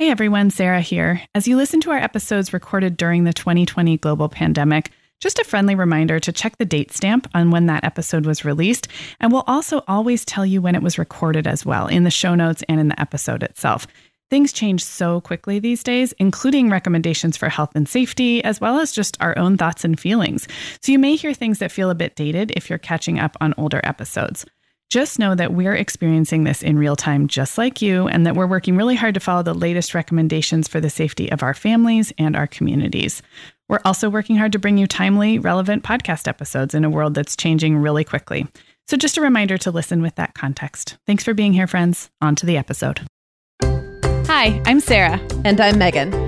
Hey everyone, Sarah here. As you listen to our episodes recorded during the 2020 global pandemic, just a friendly reminder to check the date stamp on when that episode was released, and we'll also always tell you when it was recorded as well in the show notes and in the episode itself. Things change so quickly these days, including recommendations for health and safety, as well as just our own thoughts and feelings. So you may hear things that feel a bit dated if you're catching up on older episodes. Just know that we're experiencing this in real time, just like you, and that we're working really hard to follow the latest recommendations for the safety of our families and our communities. We're also working hard to bring you timely, relevant podcast episodes in a world that's changing really quickly. So, just a reminder to listen with that context. Thanks for being here, friends. On to the episode. Hi, I'm Sarah. And I'm Meagan.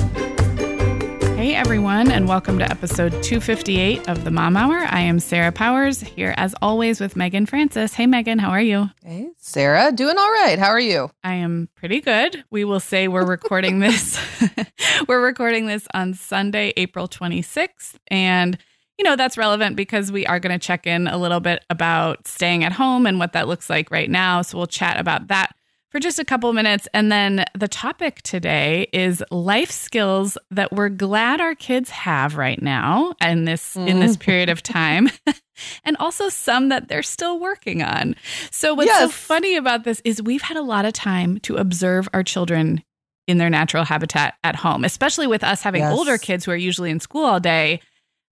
Hey everyone, and welcome to episode 258 of the Mom Hour. I am Sarah Powers here as always with Meagan Francis. Hey Meagan, how are you? Hey, Sarah, doing all right. How are you? I am pretty good. We will say we're recording this. we're recording this on Sunday, April 26th, and you know, that's relevant because we are going to check in a little bit about staying at home and what that looks like right now. So we'll chat about that for just a couple minutes. And then the topic today is life skills that we're glad our kids have right now in this mm. in this period of time. and also some that they're still working on. So what's yes. so funny about this is we've had a lot of time to observe our children in their natural habitat at home, especially with us having yes. older kids who are usually in school all day.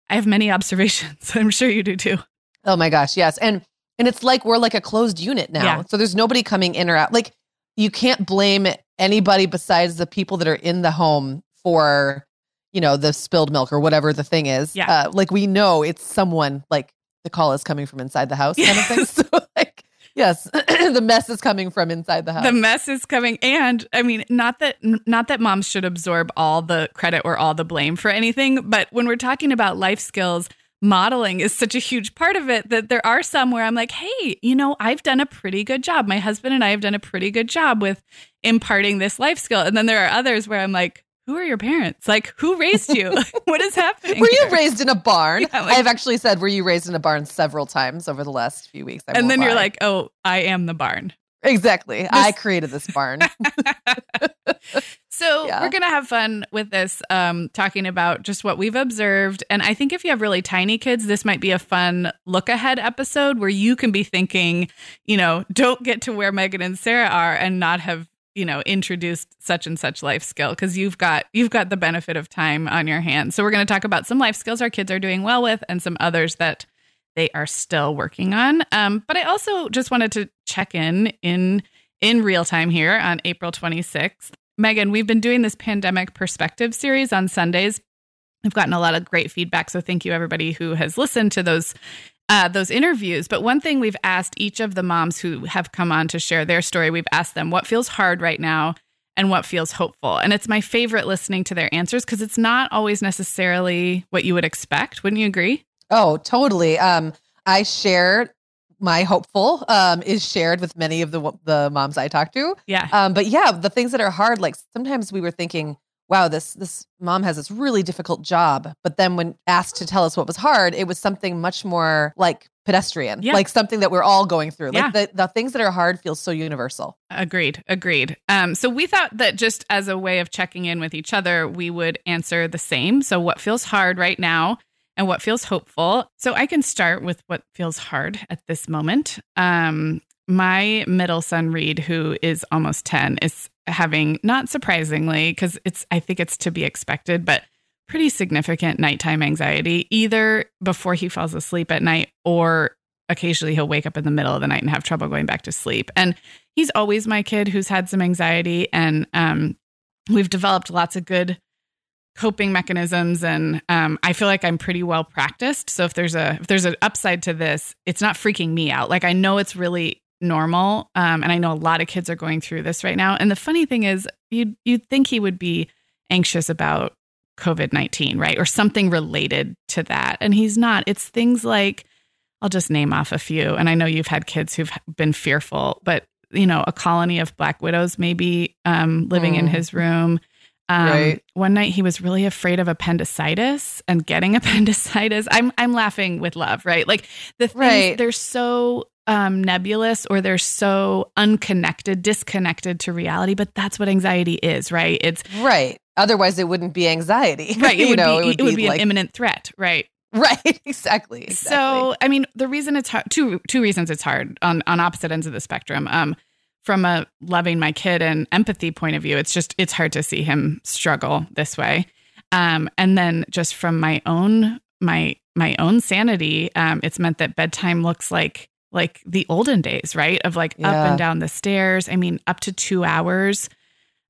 I have many observations. I'm sure you do too. Oh my gosh, yes. And and it's like we're like a closed unit now. Yeah. So there's nobody coming in or out. Like you can't blame anybody besides the people that are in the home for you know the spilled milk or whatever the thing is. Yeah. Uh, like we know it's someone like the call is coming from inside the house kind of thing. So like yes the mess is coming from inside the house. the mess is coming and i mean not that not that moms should absorb all the credit or all the blame for anything but when we're talking about life skills modeling is such a huge part of it that there are some where I'm like, hey, you know, I've done a pretty good job. My husband and I have done a pretty good job with imparting this life skill. And then there are others where I'm like, who are your parents? Like, who raised you? what is happening? Were you raised in a barn? Yeah, like, I've actually said, were you raised in a barn several times over the last few weeks? I and then lie. you're like, oh, I am the barn. Exactly. This- I created this barn. So yeah. we're gonna have fun with this, um, talking about just what we've observed. And I think if you have really tiny kids, this might be a fun look ahead episode where you can be thinking, you know, don't get to where Meagan and Sarah are and not have you know introduced such and such life skill because you've got you've got the benefit of time on your hands so we're going to talk about some life skills our kids are doing well with and some others that they are still working on. Um, but I also just wanted to check in in in real time here on April 26th. Meagan, we've been doing this pandemic perspective series on Sundays. I've gotten a lot of great feedback, so thank you everybody who has listened to those uh, those interviews. But one thing we've asked each of the moms who have come on to share their story, we've asked them what feels hard right now and what feels hopeful. And it's my favorite listening to their answers because it's not always necessarily what you would expect. Wouldn't you agree? Oh, totally. Um, I shared my hopeful um, is shared with many of the the moms I talk to. Yeah. Um, but yeah, the things that are hard, like sometimes we were thinking, wow, this this mom has this really difficult job. But then when asked to tell us what was hard, it was something much more like pedestrian, yeah. like something that we're all going through. Yeah. Like the, the things that are hard feel so universal. Agreed. Agreed. Um, so we thought that just as a way of checking in with each other, we would answer the same. So what feels hard right now? And what feels hopeful. So I can start with what feels hard at this moment. Um, my middle son, Reed, who is almost 10, is having, not surprisingly, because it's, I think it's to be expected, but pretty significant nighttime anxiety, either before he falls asleep at night or occasionally he'll wake up in the middle of the night and have trouble going back to sleep. And he's always my kid who's had some anxiety. And um, we've developed lots of good coping mechanisms and um, i feel like i'm pretty well practiced so if there's a if there's an upside to this it's not freaking me out like i know it's really normal um, and i know a lot of kids are going through this right now and the funny thing is you'd you'd think he would be anxious about covid-19 right or something related to that and he's not it's things like I'll just name off a few. And I know you've had kids who've been fearful, but you know, a colony of black widows maybe um, living mm. in his room. Um, right. One night he was really afraid of appendicitis and getting appendicitis. I'm I'm laughing with love, right? Like the things right. they're so um, nebulous or they're so unconnected, disconnected to reality. But that's what anxiety is, right? It's right. Otherwise, it wouldn't be anxiety, right? It would know, be, it would, it would be, like, an imminent threat, right? Right, exactly, exactly. So, I mean, the reason it's hard, two two reasons it's hard on on opposite ends of the spectrum. Um, from a loving my kid and empathy point of view, it's just it's hard to see him struggle this way. Um, and then just from my own my my own sanity, um, it's meant that bedtime looks like like the olden days, right? Of like yeah. up and down the stairs. I mean, up to two hours.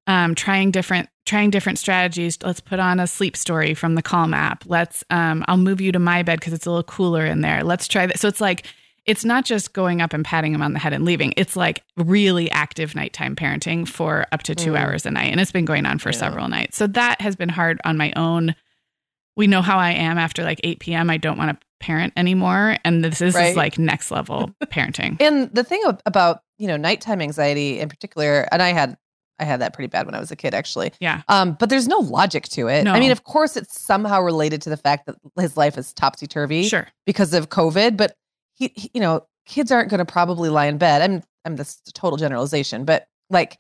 Um, trying different trying different strategies. Let's put on a sleep story from the Calm app. Let's um, I'll move you to my bed because it's a little cooler in there. Let's try that. So it's like it's not just going up and patting him on the head and leaving. It's like really active nighttime parenting for up to two mm. hours a night, and it's been going on for yeah. several nights. So that has been hard on my own. We know how I am after like 8 p.m. I don't want to parent anymore, and this is, right. like next level parenting. And the thing about you know nighttime anxiety in particular, and I had I had that pretty bad when I was a kid, actually. Yeah. Um, but there's no logic to it. No. I mean, of course, it's somehow related to the fact that his life is topsy turvy, sure, because of COVID. But he, he you know, kids aren't going to probably lie in bed. I'm, I'm this total generalization, but like,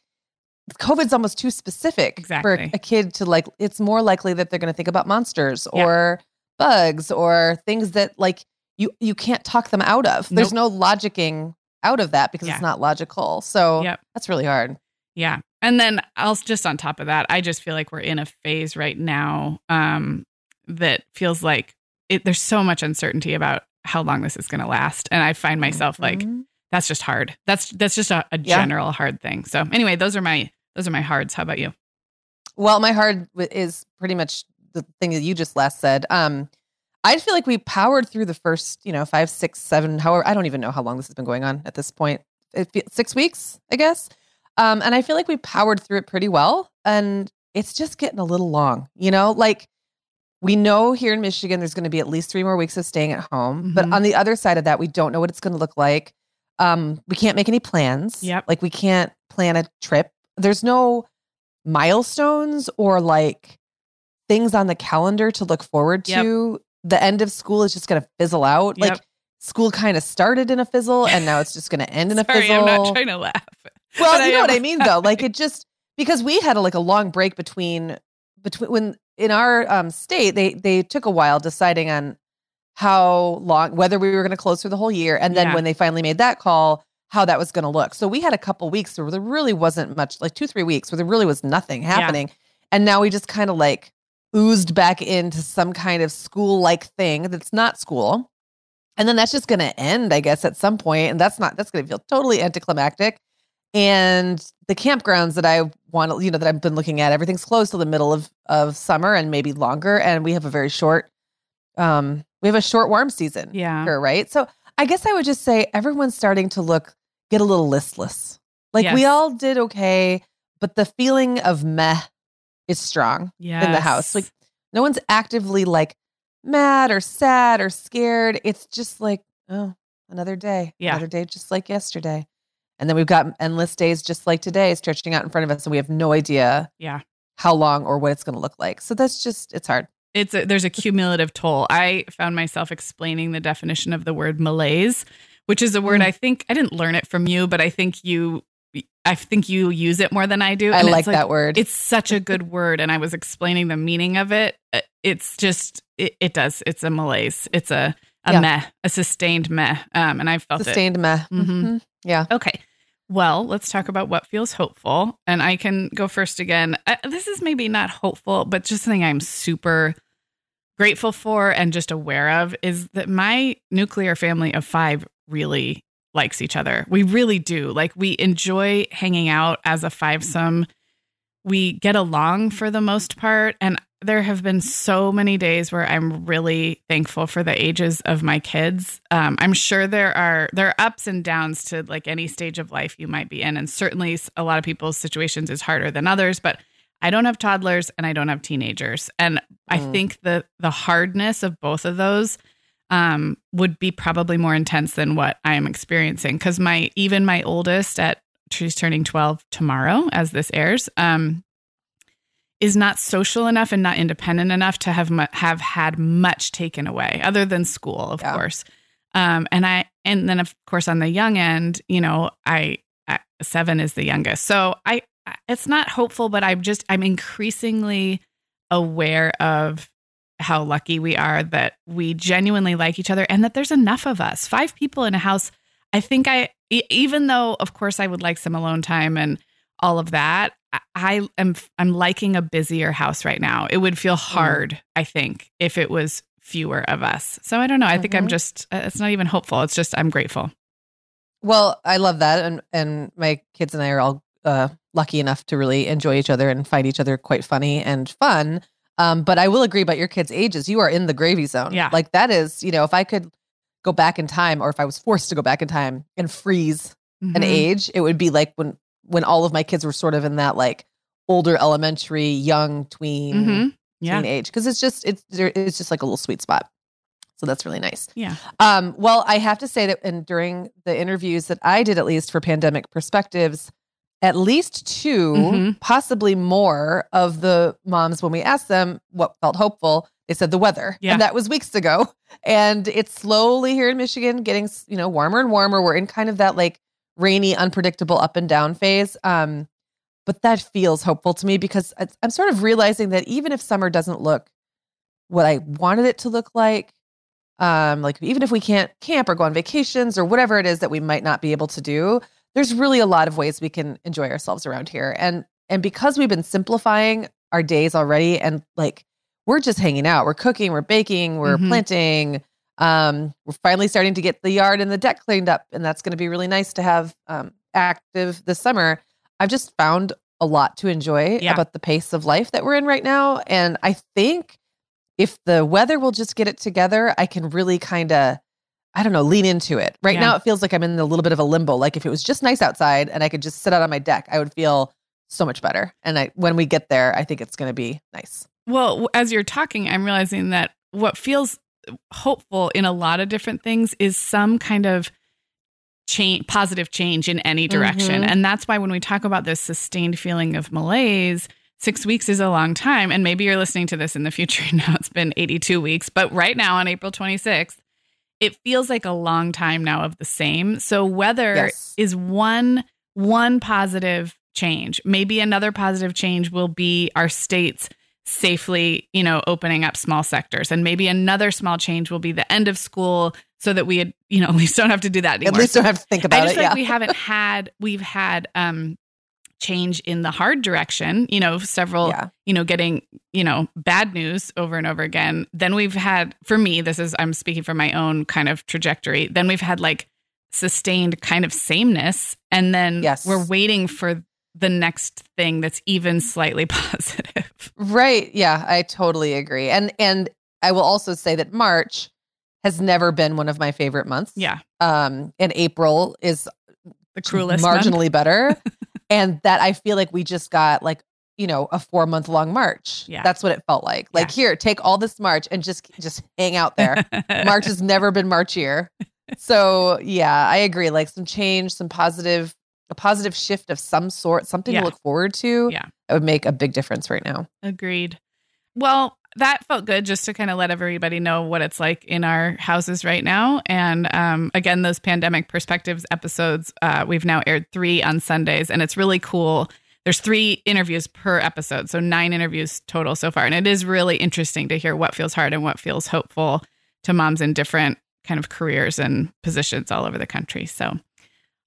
COVID's almost too specific exactly. for a kid to like. It's more likely that they're going to think about monsters yeah. or bugs or things that like you you can't talk them out of. Nope. There's no logicking out of that because yeah. it's not logical. So yep. that's really hard. Yeah. And then I'll just on top of that, I just feel like we're in a phase right now um, that feels like it, there's so much uncertainty about how long this is going to last, and I find myself mm-hmm. like that's just hard. That's that's just a, a general hard thing. So anyway, those are my those are my hards. How about you? Well, my hard is pretty much the thing that you just last said. Um, I feel like we powered through the first, you know, five, six, seven, however, I don't even know how long this has been going on at this point. It, six weeks, I guess. Um, and I feel like we powered through it pretty well. And it's just getting a little long, you know, like we know here in Michigan, there's going to be at least three more weeks of staying at home. Mm-hmm. But on the other side of that, we don't know what it's going to look like. Um, we can't make any plans. Yep. Like we can't plan a trip. There's no milestones or like things on the calendar to look forward to. Yep. The end of school is just going to fizzle out. Yep. Like school kind of started in a fizzle and now it's just going to end in a Sorry, fizzle. I'm not trying to laugh. Well, you know what I mean though. Like it just because we had a, like a long break between between when in our um, state they they took a while deciding on how long whether we were going to close for the whole year and then yeah. when they finally made that call how that was going to look. So we had a couple weeks where there really wasn't much like 2-3 weeks where there really was nothing happening. Yeah. And now we just kind of like oozed back into some kind of school like thing that's not school. And then that's just going to end, I guess, at some. And that's not, that's going to feel totally anticlimactic. And the campgrounds that I want to, you know, that I've been looking at, everything's closed till the middle of, of summer and maybe longer. And we have a very short, um, we have a short warm season. Yeah. Here, right. So I guess I would just say everyone's starting to look, get a little listless. Like yes. we all did okay, but the feeling of meh is strong yes. in the house. Like no one's actively like mad or sad or scared. It's just like, oh, another day. Yeah. Another day just like yesterday. And then we've got endless days just like today stretching out in front of us and we have no idea yeah how long or what it's going to look like. So that's just it's hard. It's a, there's a cumulative toll. I found myself explaining the definition of the word malaise, which is a word mm. I think I didn't learn it from you, but I think you I think you use it more than I do. I like, like, that word. It's such a good word. And I was explaining the meaning of it. Uh, it's just, it, it does. It's a malaise. It's a, a yeah. meh, a sustained meh. Um, and I felt sustained it. meh. Mm-hmm. Mm-hmm. Yeah. Okay. Well, let's talk about what feels hopeful. And I can go first again. Uh, this is maybe not hopeful, but just something I'm super grateful for and just aware of is that my nuclear family of five really likes each other. We really do. Like we enjoy hanging out as a fivesome. We get along for the most part. And there have been so many days where I'm really thankful for the ages of my kids. Um, I'm sure there are there are ups and downs to like any stage of life you might be in, and certainly a lot of people's situations is harder than others. But I don't have toddlers and I don't have teenagers, and mm. I think the the hardness of both of those um, would be probably more intense than what I am experiencing. Because my even my oldest at she's turning 12 tomorrow as this airs um, is not social enough and not independent enough to have mu- have had much taken away other than school of yeah. course. Um, and i and then of course on the young end you know i, I seven is the youngest. So i it's not hopeful but i'm just i'm increasingly aware of how lucky we are that we genuinely like each other and that there's enough of us. Five people in a house i think i even though of course I would like some alone time and all of that, I am I'm liking a busier house right now. It would feel mm-hmm. hard, mm. I think, if it was fewer of us. So I don't know. I mm-hmm. think I'm mm-hmm. just uh, it's not even hopeful. It's just I'm grateful. Well, I love that and and my kids and I are all uh, lucky enough to really enjoy each other and find each other quite funny and fun. Um, but I will agree about your kids' ages. You are in the gravy zone. Yeah. Like that is, you know, if I could go back in time or if I was forced to go back in time and freeze mm-hmm. an age, it would be like when when all of my kids were sort of in that like older elementary, young tween mm-hmm. yeah. teen age because it's just it's it's just like a little sweet spot. So that's really nice. Yeah. Um, well, I have to say that and during the interviews that I did at least for pandemic perspectives, at least 2 mm-hmm. possibly more of the moms when we asked them what felt hopeful, they said the weather. Yeah. And that was weeks ago. And it's slowly here in Michigan getting, you know, warmer and warmer. We're in kind of that like rainy, unpredictable up and down phase. Um, but that feels hopeful to me because I'm sort of realizing that even if summer doesn't look what I wanted it to look like, um, like even if we can't camp or go on vacations or whatever it is that we might not be able to do, there's really a lot of ways we can enjoy ourselves around here. And and because we've been simplifying our days already and like we're just hanging out. We're cooking, we're baking, we're mm-hmm. planting. Um, we're finally starting to get the yard and the deck cleaned up, and that's going to be really nice to have um, active this summer. I've just found a lot to enjoy yeah. about the pace of life that we're in right now. And I think if the weather will just get it together, I can really kind of, I don't know, lean into it. Right yeah. now, it feels like I'm in a little bit of a limbo. Like if it was just nice outside and I could just sit out on my deck, I would feel so much better. And I, when we get there, I think it's going to be nice. Well, as you're talking, I'm realizing that what feels hopeful in a lot of different things is some kind of change, positive change in any direction. Mm-hmm. And that's why when we talk about this sustained feeling of malaise, six weeks is a long time. And maybe you're listening to this in the future. Now it's been 82 weeks, but right now on April 26th, it feels like a long time now of the same. So weather yes. is one one positive change. Maybe another positive change will be our states safely, you know, opening up small sectors. And maybe another small change will be the end of school so that we had, you know, at least don't have to do that anymore. At least don't have to think about I just it. Like yeah. we haven't had we've had um change in the hard direction, you know, several, yeah. you know, getting, you know, bad news over and over again. Then we've had for me, this is I'm speaking from my own kind of trajectory. Then we've had like sustained kind of sameness and then yes. we're waiting for the next thing that's even slightly positive. Right. Yeah, I totally agree. And and I will also say that March has never been one of my favorite months. Yeah. Um and April is the cruelest marginally month. better and that I feel like we just got like you know a 4 month long march. Yeah. That's what it felt like. Like yeah. here, take all this march and just just hang out there. march has never been marchier. So, yeah, I agree like some change, some positive a positive shift of some sort, something yeah. to look forward to, yeah. it would make a big difference right now. Agreed. Well, that felt good just to kind of let everybody know what it's like in our houses right now. And um, again, those pandemic perspectives episodes, uh, we've now aired three on Sundays, and it's really cool. There's three interviews per episode, so nine interviews total so far. And it is really interesting to hear what feels hard and what feels hopeful to moms in different kind of careers and positions all over the country. So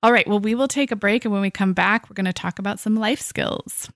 all right, well, we will take a break. And when we come back, we're going to talk about some life skills.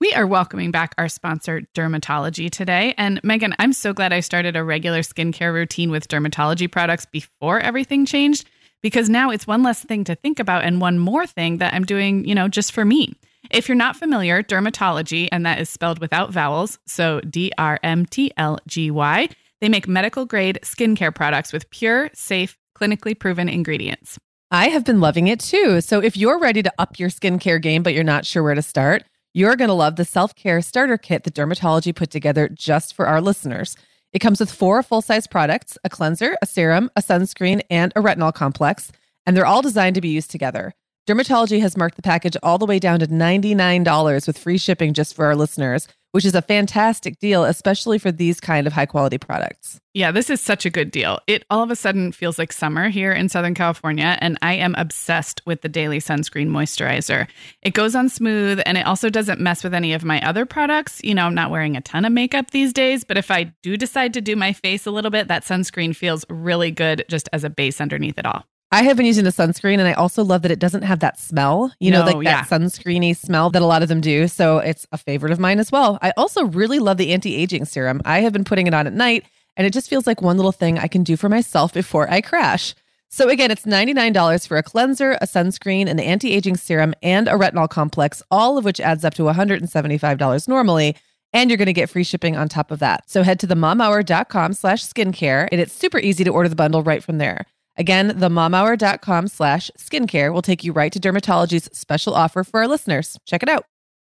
We are welcoming back our sponsor, DRMTLGY, today. And Meagan, I'm so glad I started a regular skincare routine with DRMTLGY products before everything changed, because now it's one less thing to think about and one more thing that I'm doing, you know, just for me. If you're not familiar, DRMTLGY, and that is spelled without vowels, so D R M T L G Y, they make medical grade skincare products with pure, safe, clinically proven ingredients. I have been loving it too. So if you're ready to up your skincare game, but you're not sure where to start, you're going to love the self care starter kit that DRMTLGY put together just for our listeners. It comes with four full size products a cleanser, a serum, a sunscreen, and a retinol complex, and they're all designed to be used together. DRMTLGY has marked the package all the way down to $99 with free shipping just for our listeners, which is a fantastic deal, especially for these kind of high quality products. Yeah, this is such a good deal. It all of a sudden feels like summer here in Southern California, and I am obsessed with the daily sunscreen moisturizer. It goes on smooth and it also doesn't mess with any of my other products. You know, I'm not wearing a ton of makeup these days, but if I do decide to do my face a little bit, that sunscreen feels really good just as a base underneath it all. I have been using the sunscreen and I also love that it doesn't have that smell, you know, like yeah. that sunscreeny smell that a lot of them do. So it's a favorite of mine as well. I also really love the anti aging serum. I have been putting it on at night and it just feels like one little thing I can do for myself before I crash. So again, it's $99 for a cleanser, a sunscreen, an anti aging serum, and a retinol complex, all of which adds up to $175 normally. And you're going to get free shipping on top of that. So head to themomhour.com slash skincare and it's super easy to order the bundle right from there. Again, themomhour.com slash skincare will take you right to DRMTLGY's special offer for our listeners. Check it out.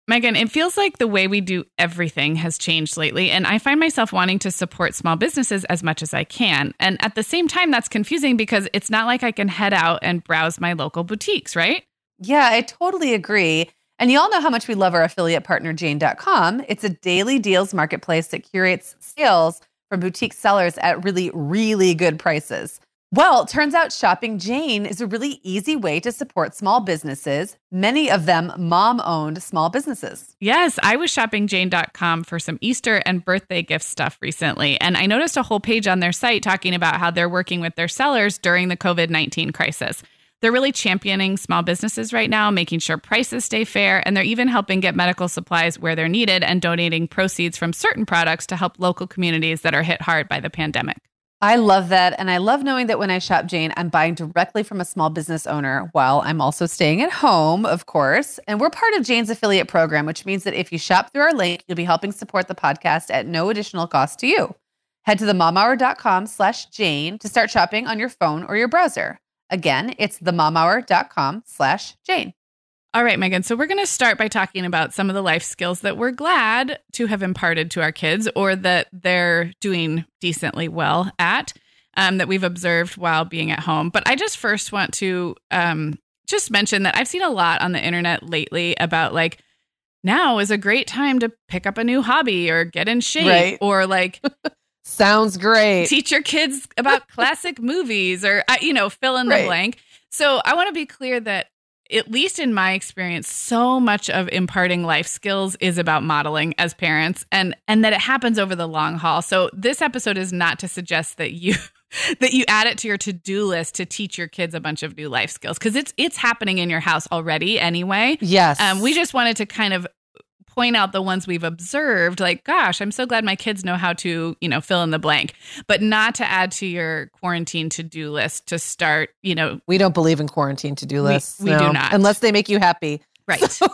Meagan, it feels like the way we do everything has changed lately, and I find myself wanting to support small businesses as much as I can. And at the same time, that's confusing because it's not like I can head out and browse my local boutiques, right? Yeah, I totally agree. And you all know how much we love our affiliate partner, Jane.com. It's a daily deals marketplace that curates sales from boutique sellers at really, really good prices. Well, turns out shopping Jane is a really easy way to support small businesses, many of them mom owned small businesses. Yes, I was shopping Jane.com for some Easter and birthday gift stuff recently, and I noticed a whole page on their site talking about how they're working with their sellers during the COVID 19 crisis. They're really championing small businesses right now, making sure prices stay fair, and they're even helping get medical supplies where they're needed and donating proceeds from certain products to help local communities that are hit hard by the pandemic. I love that. And I love knowing that when I shop Jane, I'm buying directly from a small business owner while I'm also staying at home, of course. And we're part of Jane's affiliate program, which means that if you shop through our link, you'll be helping support the podcast at no additional cost to you. Head to themomhour.com slash Jane to start shopping on your phone or your browser. Again, it's themomhour.com slash Jane. All right, Meagan. So we're going to start by talking about some of the life skills that we're glad to have imparted to our kids or that they're doing decently well at um, that we've observed while being at home. But I just first want to um, just mention that I've seen a lot on the internet lately about like, now is a great time to pick up a new hobby or get in shape right. or like sounds great teach your kids about classic movies or uh, you know fill in the right. blank so i want to be clear that at least in my experience so much of imparting life skills is about modeling as parents and and that it happens over the long haul. So this episode is not to suggest that you that you add it to your to-do list to teach your kids a bunch of new life skills because it's it's happening in your house already anyway. Yes. Um, we just wanted to kind of point out the ones we've observed like gosh i'm so glad my kids know how to you know fill in the blank. But not to add to your quarantine to-do list to start you know. We don't believe in quarantine to-do lists we, we no, do not. unless they make you happy. Right. So,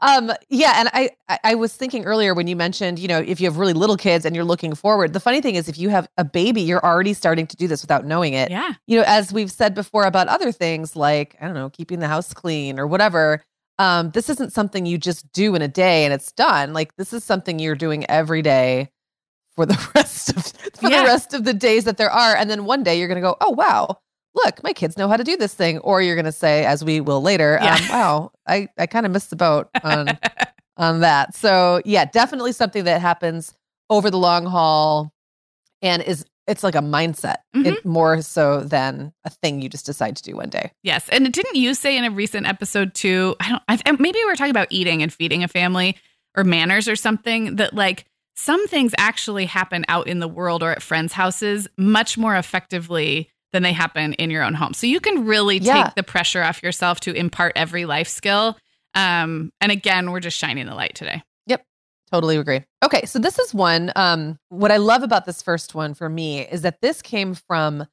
um yeah and I i was thinking earlier when you mentioned you know if you have really little kids and you're looking forward the funny thing is if you have a baby you're already starting to do this without knowing it. Yeah. You know as we've said before about other things like i don't know keeping the house clean or whatever um, this isn't something you just do in a day and it's done. Like this is something you're doing every day for the rest of for yeah. the rest of the days that there are. And then one day you're gonna go, oh wow, look, my kids know how to do this thing. Or you're gonna say, as we will later, yeah. um, wow, I, I kind of missed the boat on on that. So yeah, definitely something that happens over the long haul and is it's like a mindset mm-hmm. it, more so than a thing you just decide to do one day. Yes, and didn't you say in a recent episode too? I don't. I, maybe we were talking about eating and feeding a family or manners or something that like some things actually happen out in the world or at friends' houses much more effectively than they happen in your own home. So you can really yeah. take the pressure off yourself to impart every life skill. Um, and again, we're just shining the light today. Totally agree. Okay, so this is one. Um, what I love about this first one for me is that this came from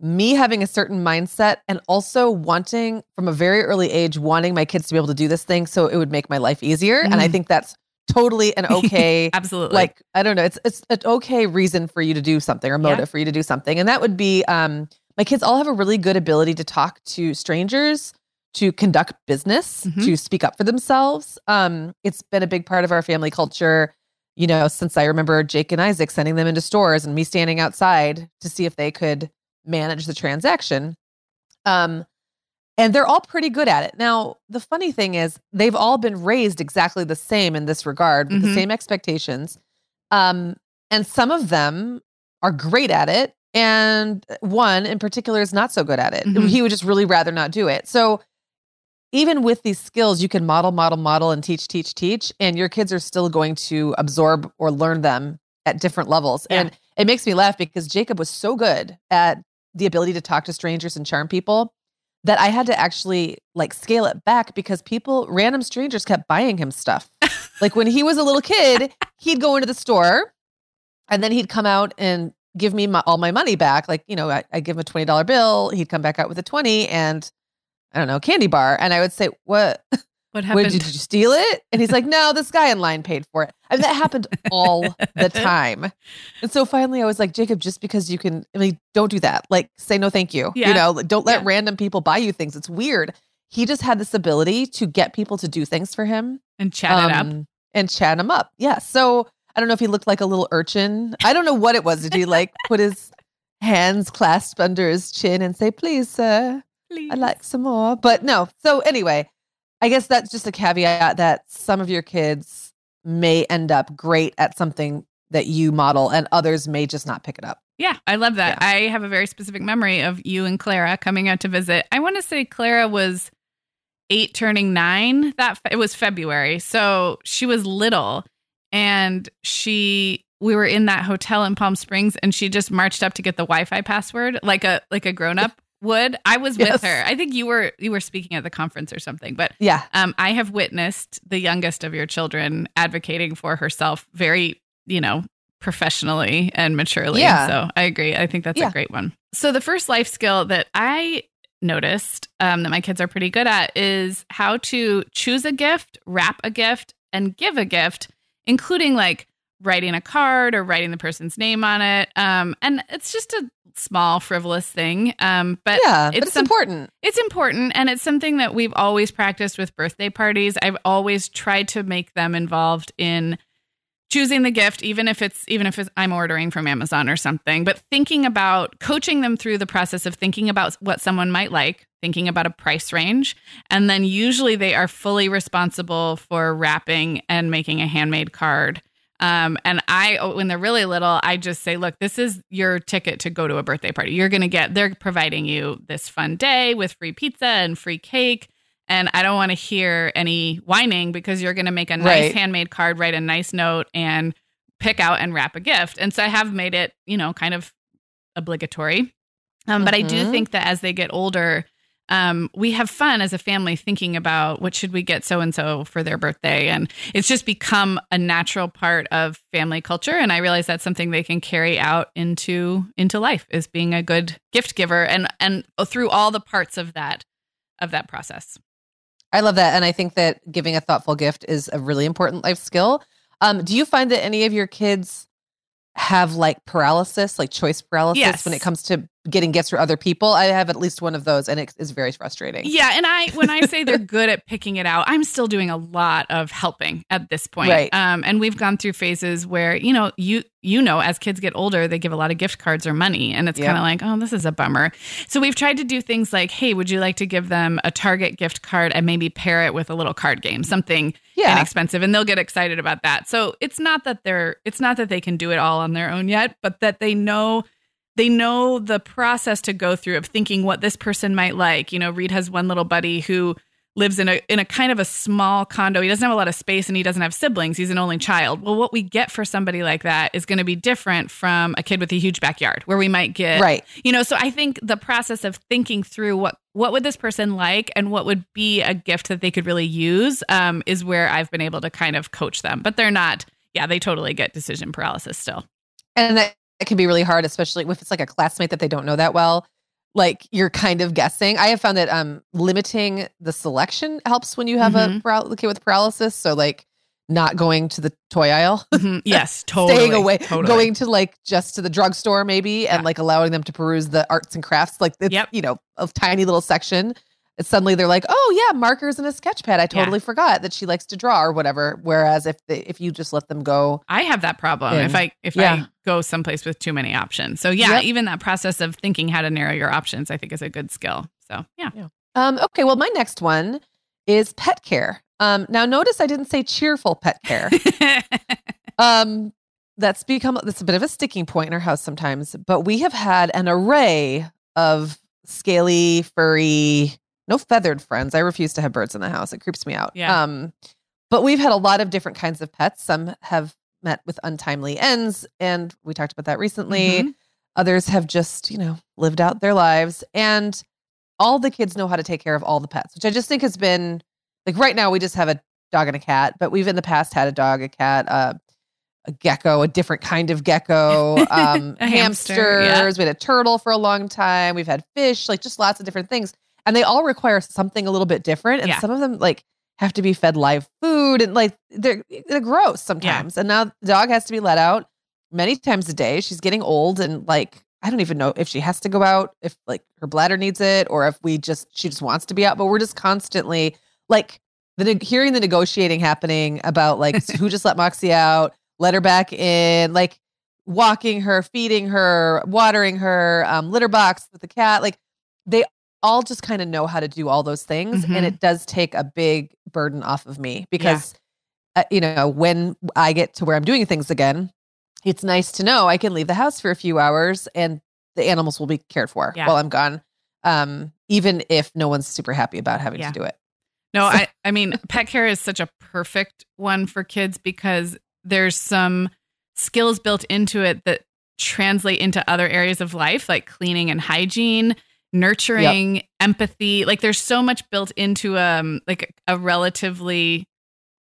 me having a certain mindset and also wanting from a very early age wanting my kids to be able to do this thing so it would make my life easier. Mm. And I mm. think that's totally an okay absolutely like I don't know, it's it's an okay reason for you to do something or motive yeah. for you to do something. And that would be um my kids all have a really good ability to talk to strangers to conduct business, mm-hmm. to speak up for themselves. Um, it's been a big part of our family culture. you know, since I remember Jake and Isaac sending them into stores and me standing outside to see if they could manage the transaction. Um, and they're all pretty good at it. Now, the funny thing is, they've all been raised exactly the same in this regard, with mm-hmm. the same expectations. Um, and some of them are great at it, and one in particular is not so good at it. Mm-hmm. He would just really rather not do it. So, even with these skills, you can model, model, model, and teach, teach, teach, and your kids are still going to absorb or learn them at different levels. Yeah. And it makes me laugh because Jacob was so good at the ability to talk to strangers and charm people that I had to actually like scale it back because people, random strangers, kept buying him stuff. like when he was a little kid, he'd go into the store and then he'd come out and give me my, all my money back. Like, you know, I, I give him a $20 bill. He'd come back out with a 20 and I don't know, candy bar. And I would say, what? What happened? Did you steal it? And he's like, no, this guy in line paid for it. I mean, that happened all the time. And so finally I was like, Jacob, just because you can, I mean, don't do that. Like, say no, thank you. Yeah. You know, don't let yeah. random people buy you things. It's weird. He just had this ability to get people to do things for him and chat um, it up um, and chat him up. Yeah. So I don't know if he looked like a little urchin. I don't know what it was. Did he like put his hands clasped under his chin and say, please, sir, please. I'd like some more? But no. So anyway, I guess that's just a caveat that some of your kids may end up great at something that you model and others may just not pick it up. Yeah, I love that. Yeah. I have a very specific memory of you and Clara coming out to visit. I want to say Clara was 8 turning 9 that it was February. So she was little and she we were in that hotel in Palm Springs and she just marched up to get the Wi-Fi password like a like a grown-up would. I was yes. with her. I think you were you were speaking at the conference or something. But yeah, um, I have witnessed the youngest of your children advocating for herself very, you know, professionally and maturely. Yeah. So I agree. I think that's yeah. a great one. So the first life skill that I noticed um, that my kids are pretty good at is how to choose a gift, wrap a gift, and give a gift, including like writing a card or writing the person's name on it. Um, and it's just a small frivolous thing. Um but yeah it's, but it's some, important. it's important and it's something that we've always practiced with birthday parties. I've always tried to make them involved in choosing the gift even if it's even if it's, i'm ordering from amazon or something but thinking about coaching them through the process of thinking about what someone might like thinking about a price range and then usually they are fully responsible for wrapping and making a handmade card um, and I, oh, when they're really little, I just say, look, this is your ticket to go to a birthday party. You're going to get, they're providing you this fun day with free pizza and free cake. And I don't want to hear any whining because you're going to make a nice right. handmade card, write a nice note, and pick out and wrap a gift. And so I have made it, you know, kind of obligatory. Um, mm-hmm. But I do mm-hmm. think that as they get older, um, we have fun as a family thinking about what should we get so and so for their birthday, and it's just become a natural part of family culture. And I realize that's something they can carry out into into life is being a good gift giver, and and through all the parts of that of that process. I love that, and I think that giving a thoughtful gift is a really important life skill. Um, do you find that any of your kids have like paralysis, like choice paralysis yes. when it comes to getting gifts for other people. I have at least one of those and it is very frustrating. Yeah, and I when I say they're good at picking it out, I'm still doing a lot of helping at this point. Right. Um and we've gone through phases where, you know, you you know, as kids get older, they give a lot of gift cards or money and it's yeah. kind of like, "Oh, this is a bummer." So we've tried to do things like, "Hey, would you like to give them a Target gift card and maybe pair it with a little card game, something yeah. inexpensive?" And they'll get excited about that. So it's not that they're it's not that they can do it all on their own yet, but that they know they know the process to go through of thinking what this person might like. You know, Reed has one little buddy who lives in a in a kind of a small condo. He doesn't have a lot of space and he doesn't have siblings. He's an only child. Well, what we get for somebody like that is going to be different from a kid with a huge backyard where we might get Right. You know, so I think the process of thinking through what what would this person like and what would be a gift that they could really use um, is where I've been able to kind of coach them. But they're not yeah, they totally get decision paralysis still. And that it can be really hard, especially if it's like a classmate that they don't know that well. Like you're kind of guessing. I have found that um limiting the selection helps when you have mm-hmm. a kid with paralysis. So like not going to the toy aisle. Mm-hmm. Yes, totally. Staying away, totally. going to like just to the drugstore maybe, yeah. and like allowing them to peruse the arts and crafts, like it's, yep. you know, a tiny little section. it's suddenly they're like, oh yeah, markers and a sketch pad. I totally yeah. forgot that she likes to draw or whatever. Whereas if they, if you just let them go, I have that problem in, if I if yeah. I go someplace with too many options. So yeah, yep. even that process of thinking how to narrow your options, I think is a good skill. So yeah. yeah. Um, okay, well, my next one is pet care. Um, now notice I didn't say cheerful pet care. um, that's become that's a bit of a sticking point in our house sometimes. But we have had an array of scaly, furry no feathered friends. I refuse to have birds in the house. It creeps me out. Yeah. Um, but we've had a lot of different kinds of pets. Some have met with untimely ends, and we talked about that recently. Mm-hmm. Others have just, you know, lived out their lives. And all the kids know how to take care of all the pets, which I just think has been like right now we just have a dog and a cat, but we've in the past had a dog, a cat, uh, a gecko, a different kind of gecko, um, hamsters. Hamster, yeah. We had a turtle for a long time. We've had fish, like just lots of different things and they all require something a little bit different. And yeah. some of them like have to be fed live food and like they're they're gross sometimes. Yeah. And now the dog has to be let out many times a day. She's getting old and like I don't even know if she has to go out, if like her bladder needs it, or if we just she just wants to be out. But we're just constantly like the hearing the negotiating happening about like who just let Moxie out, let her back in, like walking her, feeding her, watering her, um, litter box with the cat. Like they all just kind of know how to do all those things. Mm-hmm. And it does take a big burden off of me because, yeah. uh, you know, when I get to where I'm doing things again, it's nice to know I can leave the house for a few hours and the animals will be cared for yeah. while I'm gone. Um, even if no one's super happy about having yeah. to do it. No, so. I, I mean, pet care is such a perfect one for kids because there's some skills built into it that translate into other areas of life, like cleaning and hygiene nurturing, yep. empathy. Like there's so much built into um like a relatively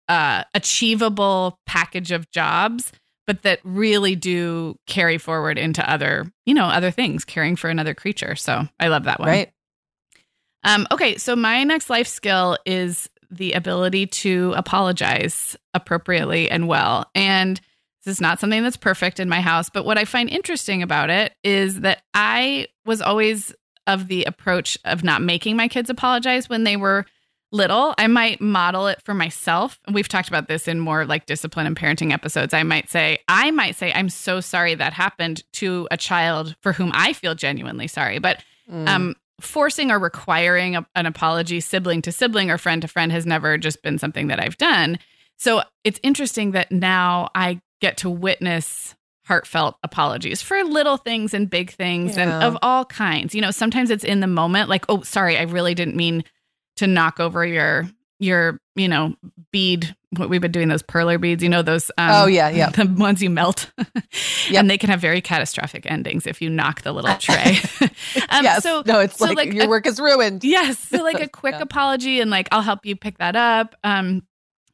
uh achievable package of jobs but that really do carry forward into other, you know, other things, caring for another creature. So I love that one. Right. Um, okay, so my next life skill is the ability to apologize appropriately and well. And this is not something that's perfect in my house, but what I find interesting about it is that I was always of the approach of not making my kids apologize when they were little. I might model it for myself. We've talked about this in more like discipline and parenting episodes. I might say, I might say, I'm so sorry that happened to a child for whom I feel genuinely sorry. But mm. um, forcing or requiring a, an apology, sibling to sibling or friend to friend, has never just been something that I've done. So it's interesting that now I get to witness heartfelt apologies for little things and big things yeah. and of all kinds. You know, sometimes it's in the moment like, "Oh, sorry, I really didn't mean to knock over your your, you know, bead what we've been doing those perler beads, you know, those um, Oh yeah, yeah. The ones you melt. yep. And they can have very catastrophic endings if you knock the little tray. um, yes. so no, it's so like, like, your a, work is ruined. Yes. So like a quick yeah. apology and like I'll help you pick that up. Um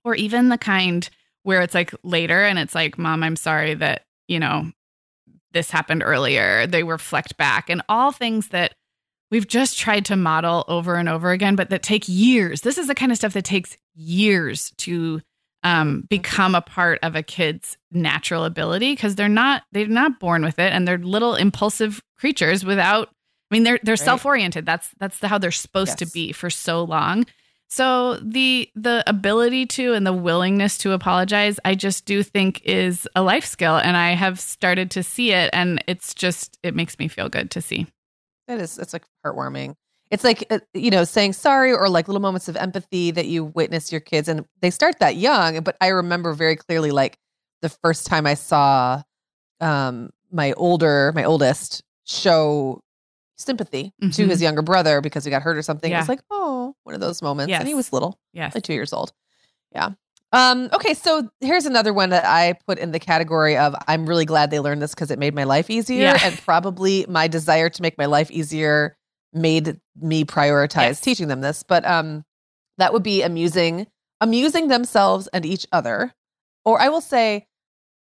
or even the kind where it's like later and it's like, Mom, I'm sorry that you know, this happened earlier. They reflect back and all things that we've just tried to model over and over again, but that take years. This is the kind of stuff that takes years to um, become a part of a kid's natural ability because they're not they're not born with it and they're little impulsive creatures without I mean they're they're right. self-oriented. That's that's the, how they're supposed yes. to be for so long. So the the ability to and the willingness to apologize, I just do think is a life skill and I have started to see it and it's just it makes me feel good to see. It is it's like heartwarming. It's like uh, you know saying sorry or like little moments of empathy that you witness your kids and they start that young, but I remember very clearly like the first time I saw um my older my oldest show sympathy mm-hmm. to his mm-hmm. younger brother because he got hurt or something. Yeah. It was like, oh, one of those moments. Yes. And he was little. Yeah. Like two years old. Yeah. Um, okay, so here's another one that I put in the category of I'm really glad they learned this because it made my life easier. Yeah. And probably my desire to make my life easier made me prioritize yes. teaching them this. But um that would be amusing, amusing themselves and each other. Or I will say,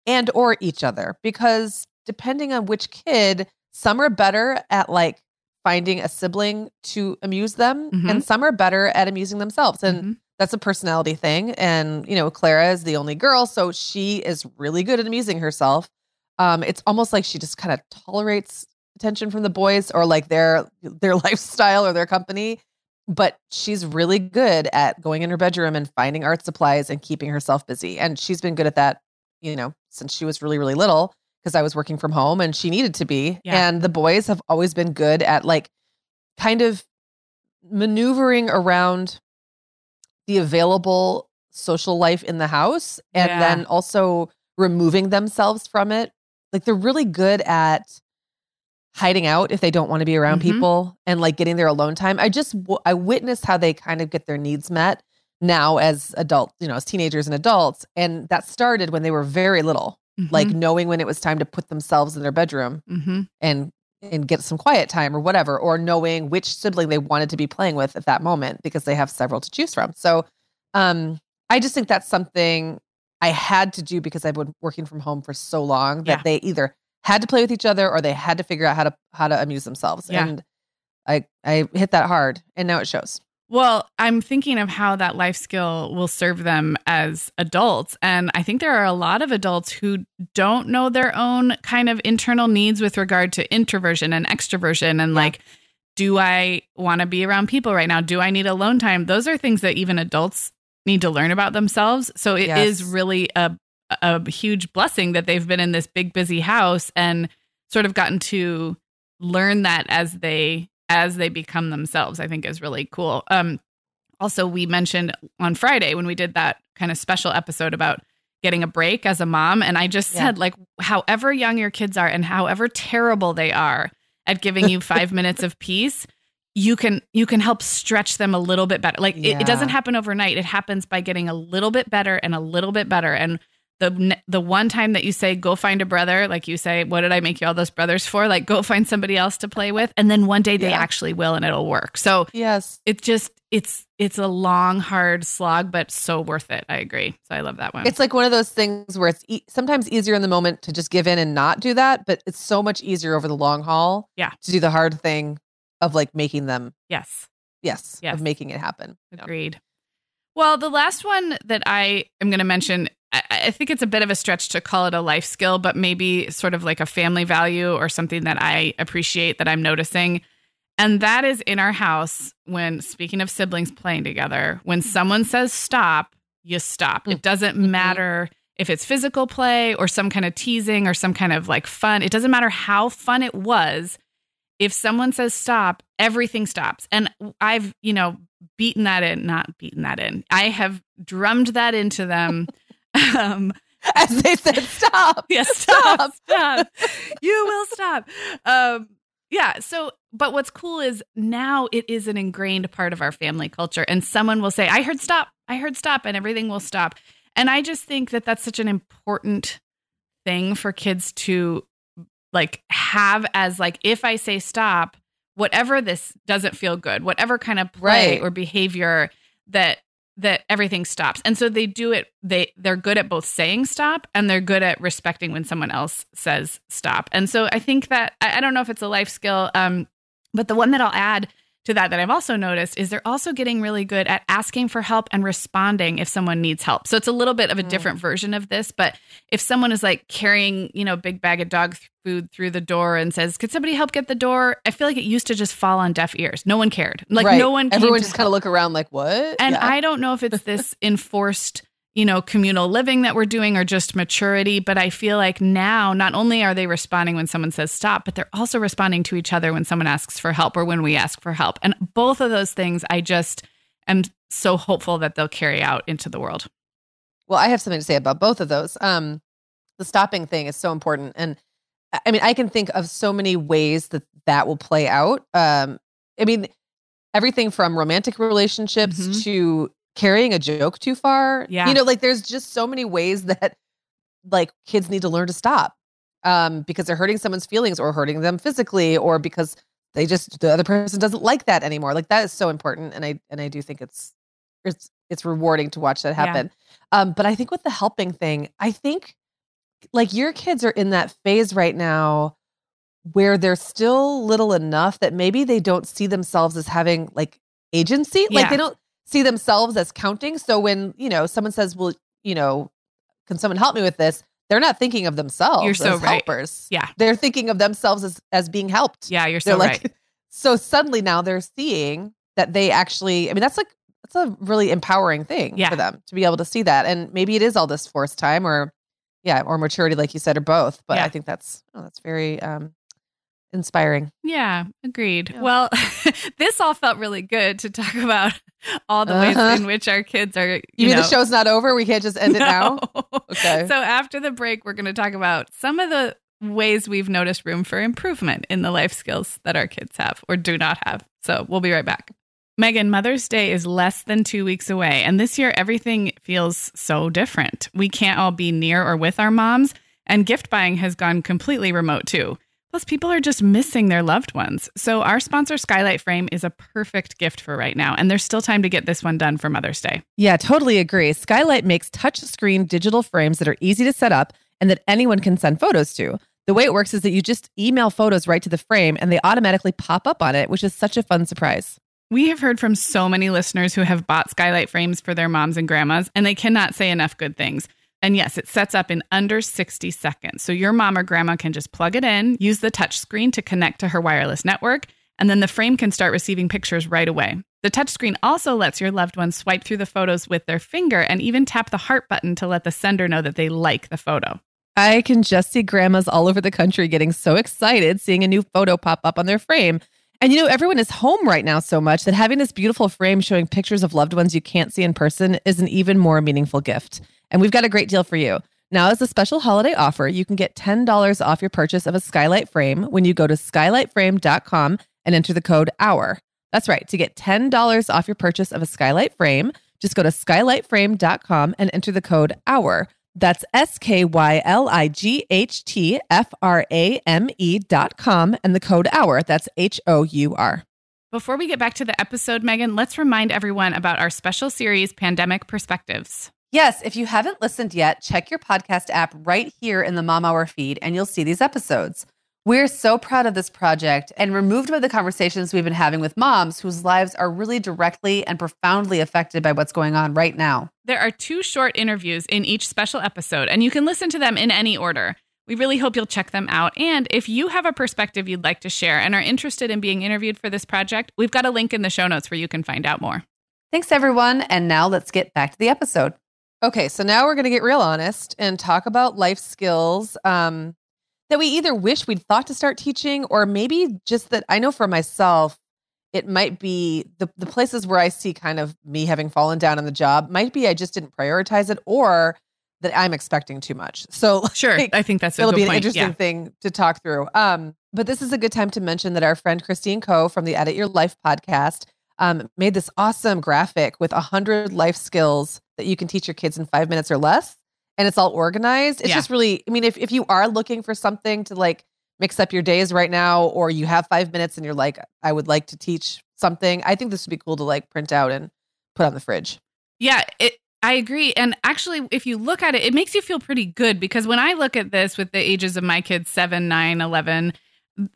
and or each other, because depending on which kid, some are better at like finding a sibling to amuse them mm-hmm. and some are better at amusing themselves and mm-hmm. that's a personality thing and you know clara is the only girl so she is really good at amusing herself um it's almost like she just kind of tolerates attention from the boys or like their their lifestyle or their company but she's really good at going in her bedroom and finding art supplies and keeping herself busy. And she's been good at that, you know, since she was really, really little because I was working from home and she needed to be. Yeah. And the boys have always been good at like kind of maneuvering around the available social life in the house and yeah. then also removing themselves from it. Like they're really good at hiding out if they don't want to be around mm-hmm. people and like getting their alone time. I just I witnessed how they kind of get their needs met now as adults, you know, as teenagers and adults, and that started when they were very little. Mm-hmm. Like knowing when it was time to put themselves in their bedroom mm-hmm. and and get some quiet time or whatever, or knowing which sibling they wanted to be playing with at that moment because they have several to choose from. So, um, I just think that's something I had to do because I've been working from home for so long that yeah. they either had to play with each other or they had to figure out how to how to amuse themselves. Yeah. And I I hit that hard and now it shows. Well, I'm thinking of how that life skill will serve them as adults. And I think there are a lot of adults who don't know their own kind of internal needs with regard to introversion and extroversion and yeah. like, do I want to be around people right now? Do I need alone time? Those are things that even adults need to learn about themselves. So it yes. is really a a huge blessing that they've been in this big busy house and sort of gotten to learn that as they as they become themselves i think is really cool um also we mentioned on friday when we did that kind of special episode about getting a break as a mom and i just yeah. said like however young your kids are and however terrible they are at giving you 5 minutes of peace you can you can help stretch them a little bit better like yeah. it, it doesn't happen overnight it happens by getting a little bit better and a little bit better and the the one time that you say go find a brother like you say what did i make you all those brothers for? Like go find somebody else to play with and then one day they yeah. actually will and it'll work. So yes. it just it's it's a long hard slog but so worth it. I agree. So i love that one. It's like one of those things where it's e- sometimes easier in the moment to just give in and not do that but it's so much easier over the long haul yeah. to do the hard thing of like making them yes. Yes, yes. of making it happen. Agreed. Well, the last one that I am going to mention I, I think it's a bit of a stretch to call it a life skill, but maybe sort of like a family value or something that I appreciate that I'm noticing. And that is in our house when, speaking of siblings playing together, when someone says stop, you stop. It doesn't mm-hmm. matter if it's physical play or some kind of teasing or some kind of like fun. It doesn't matter how fun it was. If someone says stop, everything stops. And I've, you know, beaten that in, not beaten that in. I have drummed that into them um, As they said, stop. Yeah, stop, stop. you will stop. Um, yeah. So, but what's cool is now it is an ingrained part of our family culture, and someone will say, "I heard stop. I heard stop," and everything will stop. And I just think that that's such an important thing for kids to like have as like if I say stop, whatever this doesn't feel good, whatever kind of play right. or behavior that that everything stops. And so they do it they they're good at both saying stop and they're good at respecting when someone else says stop. And so I think that I, I don't know if it's a life skill um but the one that I'll add to that that I've also noticed is they're also getting really good at asking for help and responding if someone needs help. So it's a little bit of a mm. different version of this, but if someone is like carrying, you know, a big bag of dog food through the door and says, "Could somebody help get the door?" I feel like it used to just fall on deaf ears. No one cared. Like right. no one Everyone just kind of look around like, "What?" And yeah. I don't know if it's this enforced you know, communal living that we're doing or just maturity. But I feel like now, not only are they responding when someone says stop, but they're also responding to each other when someone asks for help or when we ask for help. And both of those things, I just am so hopeful that they'll carry out into the world. Well, I have something to say about both of those. Um, the stopping thing is so important. And I mean, I can think of so many ways that that will play out. Um, I mean, everything from romantic relationships mm-hmm. to carrying a joke too far. Yeah. You know, like there's just so many ways that like kids need to learn to stop um, because they're hurting someone's feelings or hurting them physically or because they just the other person doesn't like that anymore. Like that is so important. And I and I do think it's it's it's rewarding to watch that happen. Yeah. Um, but I think with the helping thing, I think like your kids are in that phase right now where they're still little enough that maybe they don't see themselves as having like agency. Like they don't see themselves as counting. So when, you know, someone says, well, you know, can someone help me with this? They're not thinking of themselves you're so as right. helpers. Yeah. They're thinking of themselves as, as being helped. Yeah, you're so they're like, right. So suddenly now they're seeing that they actually, I mean, that's like, that's a really empowering thing Yeah. for them to be able to see that. And maybe it is all this forced time or, yeah, or maturity, like you said, or both. But Yeah. I think that's, oh, that's very um, inspiring. Yeah, agreed. Yeah. Well, this all felt really good to talk about all the Uh-huh. ways in which our kids are. You, You, mean know, the show's not over? We can't just end it now? Okay. So after the break, we're going to talk about some of the ways we've noticed room for improvement in the life skills that our kids have or do not have. So we'll be right back. Meagan, Mother's Day is less than two weeks away, and this year everything feels so different. We can't all be near or with our moms, and gift buying has gone completely remote too. Plus, people are just missing their loved ones. So, our sponsor, Skylight Frame, is a perfect gift for right now, and there's still time to get this one done for Mother's Day. Yeah, totally agree. Skylight makes touchscreen digital frames that are easy to set up and that anyone can send photos to. The way it works is that you just email photos right to the frame and they automatically pop up on it, which is such a fun surprise. We have heard from so many listeners who have bought skylight frames for their moms and grandmas, and they cannot say enough good things. And yes, it sets up in under 60 seconds. So your mom or grandma can just plug it in, use the touch screen to connect to her wireless network, and then the frame can start receiving pictures right away. The touchscreen also lets your loved one swipe through the photos with their finger and even tap the heart button to let the sender know that they like the photo. I can just see grandmas all over the country getting so excited seeing a new photo pop up on their frame. And you know, everyone is home right now so much that having this beautiful frame showing pictures of loved ones you can't see in person is an even more meaningful gift. And we've got a great deal for you. Now, as a special holiday offer, you can get $10 off your purchase of a skylight frame when you go to skylightframe.com and enter the code HOUR. That's right. To get $10 off your purchase of a skylight frame, just go to skylightframe.com and enter the code HOUR. That's S K Y L I G H T F R A M E dot com and the code HOUR. That's H O U R. Before we get back to the episode, Meagan, let's remind everyone about our special series, Pandemic Perspectives. Yes, if you haven't listened yet, check your podcast app right here in the Mom Hour feed and you'll see these episodes. We're so proud of this project and we're moved by the conversations we've been having with moms whose lives are really directly and profoundly affected by what's going on right now. There are two short interviews in each special episode, and you can listen to them in any order. We really hope you'll check them out. And if you have a perspective you'd like to share and are interested in being interviewed for this project, we've got a link in the show notes where you can find out more. Thanks, everyone. And now let's get back to the episode. Okay, so now we're going to get real honest and talk about life skills um, that we either wish we'd thought to start teaching, or maybe just that I know for myself, it might be the, the places where I see kind of me having fallen down on the job, might be I just didn't prioritize it or that I'm expecting too much. So, Sure. like, I think that's it'll good be an point. interesting Yeah. thing to talk through. Um, but this is a good time to mention that our friend Christine Koh from the Edit Your Life podcast um, made this awesome graphic with a hundred life skills that you can teach your kids in five minutes or less, and it's all organized. It's Yeah. just really, I mean, if if you are looking for something to like mix up your days right now, or you have five minutes and you're like, I would like to teach something, I think this would be cool to like print out and put on the fridge. Yeah, it, I agree. And actually, if you look at it, it makes you feel pretty good because when I look at this with the ages of my kids, 7, 9, 11,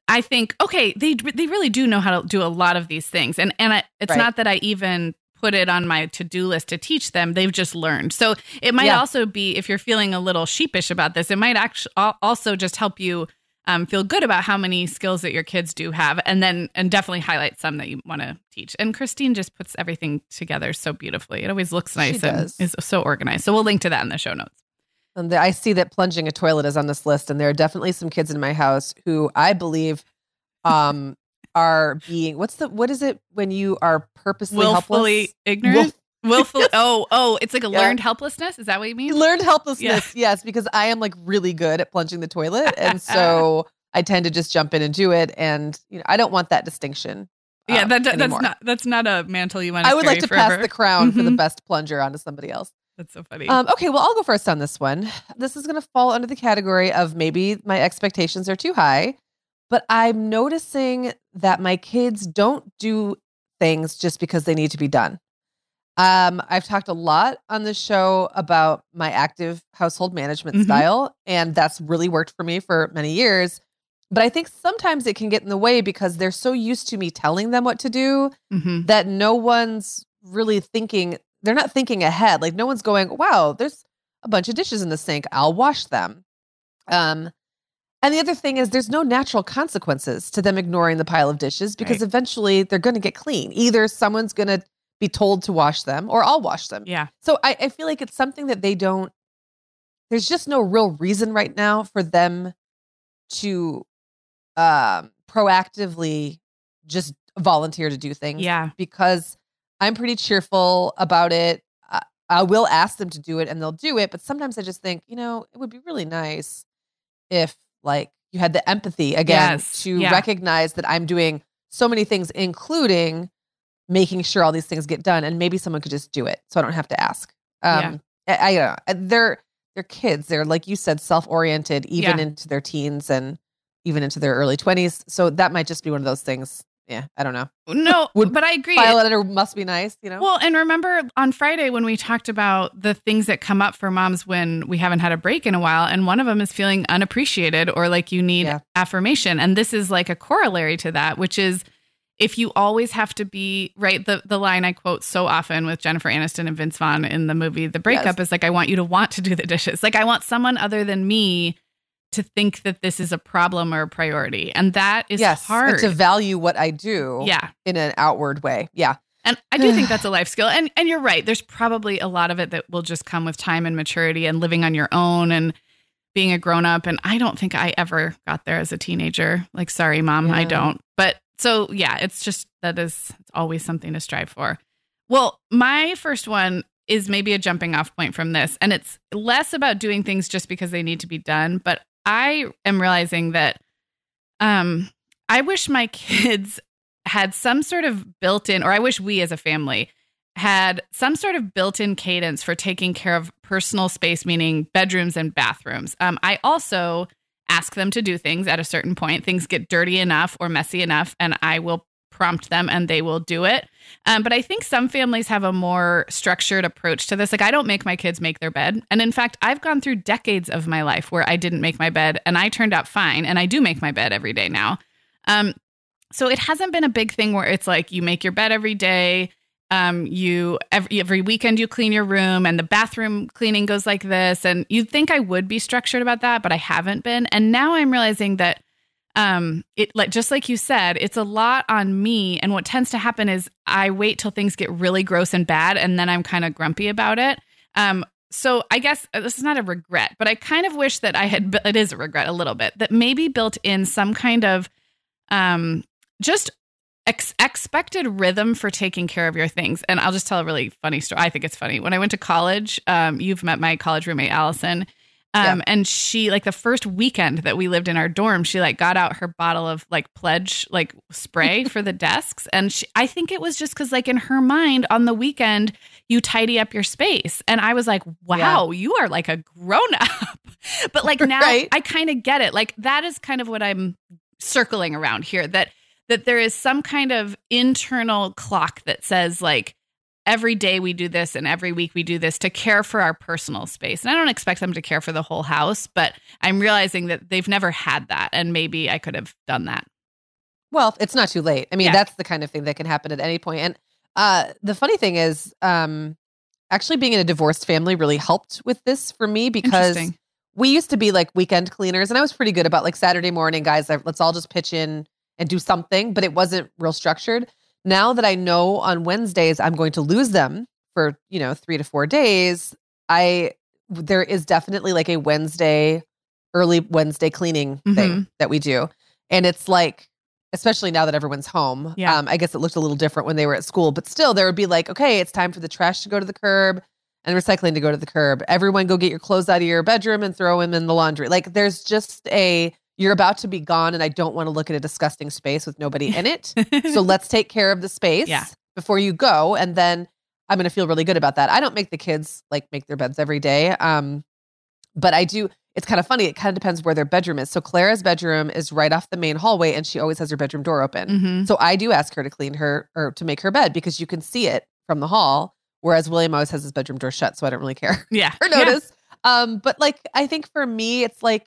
I think, okay, they they really do know how to do a lot of these things. And and I, it's Right. not that I even put it on my to-do list to teach them. They've just learned. So it might Yeah. also be if you're feeling a little sheepish about this, it might actually also just help you um, feel good about how many skills that your kids do have and then and definitely highlight some that you want to teach and christine just puts everything together so beautifully it always looks nice and does. is so organized so we'll link to that in the show notes And the, I see that plunging a toilet is on this list, and there are definitely some kids in my house who I believe um, are being what's the what is it when you are purposely willfully helpless? ignorant willfully Yes. oh oh it's like a Yeah. learned helplessness is that what you mean Learned helplessness, yes, because I am like really good at plunging the toilet, and so I tend to just jump in and do it, and you know I don't want that distinction. yeah um, that, that- that's anymore. not that's not a mantle you want to I would like to forever. pass the crown for the Mhm. best plunger onto somebody else. that's so funny Um, okay, well, I'll go first on this one. This is going to fall under the category of maybe my expectations are too high, but I'm noticing that my kids don't do things just because they need to be done. Um, I've talked a lot on the show about my active household management Mhm. style, and that's really worked for me for many years. But I think sometimes it can get in the way because they're so used to me telling them what to do Mhm. that no one's really thinking they're not thinking ahead like no one's going wow there's a bunch of dishes in the sink i'll wash them um And the other thing is, there's no natural consequences to them ignoring the pile of dishes because right. eventually they're going to get clean. Either someone's going to be told to wash them or I'll wash them. Yeah. So I, I feel like it's something that they don't, there's just no real reason right now for them to um, proactively just volunteer to do things. Yeah. Because I'm pretty cheerful about it. I, I will ask them to do it and they'll do it. But sometimes I just think, you know, it would be really nice if like you had the empathy again yes. to yeah. recognize that I'm doing so many things, including making sure all these things get done, and maybe someone could just do it, so I don't have to ask. Um, yeah. I, I know uh, they're they're kids. They're like you said, self oriented, even yeah. into their teens and even into their early twenties. So that might just be one of those things yeah, I don't know. No, but I agree. File letter must be nice, you know. Well, and remember on Friday when we talked about the things that come up for moms when we haven't had a break in a while, and one of them is feeling unappreciated or like you need yeah. affirmation, and this is like a corollary to that, which is if you always have to be right. The the line I quote so often with Jennifer Aniston and Vince Vaughn in the movie The Breakup yes. is like, I want you to want to do the dishes. Like I want someone other than me to think that this is a problem or a priority. And that is yes, hard. to value what I do yeah. in an outward way. Yeah. And I do think that's a life skill. And and you're right. There's probably a lot of it that will just come with time and maturity and living on your own and being a grown up. And I don't think I ever got there as a teenager. Like, sorry, mom, yeah. I don't. But so yeah, it's just that is it's always something to strive for. Well, my first one is maybe a jumping off point from this. And it's less about doing things just because they need to be done, but I am realizing that um, I wish my kids had some sort of built in, or I wish we as a family had some sort of built in cadence for taking care of personal space, meaning bedrooms and bathrooms. Um, I also ask them to do things at a certain point. Things get dirty enough or messy enough, and I will prompt them and they will do it. Um, but I think some families have a more structured approach to this. Like, I don't make my kids make their bed. And in fact, I've gone through decades of my life where I didn't make my bed and I turned out fine. And I do make my bed every day now. Um, so it hasn't been a big thing where it's like you make your bed every day. Um, you every every weekend you clean your room and the bathroom cleaning goes like this. And you'd think I would be structured about that, but I haven't been. And now I'm realizing that um it like just like you said it's a lot on me. And what tends to happen is i wait till things get really gross and bad and then i'm kind of grumpy about it. Um so i guess uh, this is not a regret but i kind of wish that i had it is a regret a little bit that maybe built in some kind of um just ex- expected rhythm for taking care of your things. And i'll just tell a really funny story i think it's funny. When i went to college um you've met my college roommate allison um, yeah. and she like the first weekend that we lived in our dorm, she like got out her bottle of like pledge like spray for the desks. And she, I think it was just because like in her mind on the weekend, you tidy up your space. And I was like, wow, yeah. you are like a grown up. but like now right? I kind of get it. Like that is kind of what I'm circling around here that that there is some kind of internal clock that says like every day we do this and every week we do this to care for our personal space. And I don't expect them to care for the whole house, but I'm realizing that they've never had that. And maybe I could have done that. Well, it's not too late. I mean, yeah. that's the kind of thing that can happen at any point. And uh, the funny thing is, um, actually being in a divorced family really helped with this for me because we used to be like weekend cleaners and I was pretty good about like Saturday morning, guys, let's all just pitch in and do something, but it wasn't real structured now that I know on Wednesdays I'm going to lose them for, you know, 3 to 4 days, I there is definitely like a Wednesday early Wednesday cleaning mm-hmm. thing that we do. And it's like especially now that everyone's home. Yeah. Um, I guess it looked a little different when they were at school, but still there would be like, okay, it's time for the trash to go to the curb and recycling to go to the curb. Everyone go get your clothes out of your bedroom and throw them in the laundry. Like there's just a you're about to be gone and I don't want to look at a disgusting space with nobody in it. so let's take care of the space yeah. before you go. And then I'm going to feel really good about that. I don't make the kids like make their beds every day. Um, but I do. It's kind of funny. It kind of depends where their bedroom is. So Clara's bedroom is right off the main hallway and she always has her bedroom door open. Mm-hmm. So I do ask her to clean her or to make her bed because you can see it from the hall. Whereas William always has his bedroom door shut. So I don't really care. Yeah. or notice. Yeah. Um, but like, I think for me, it's like,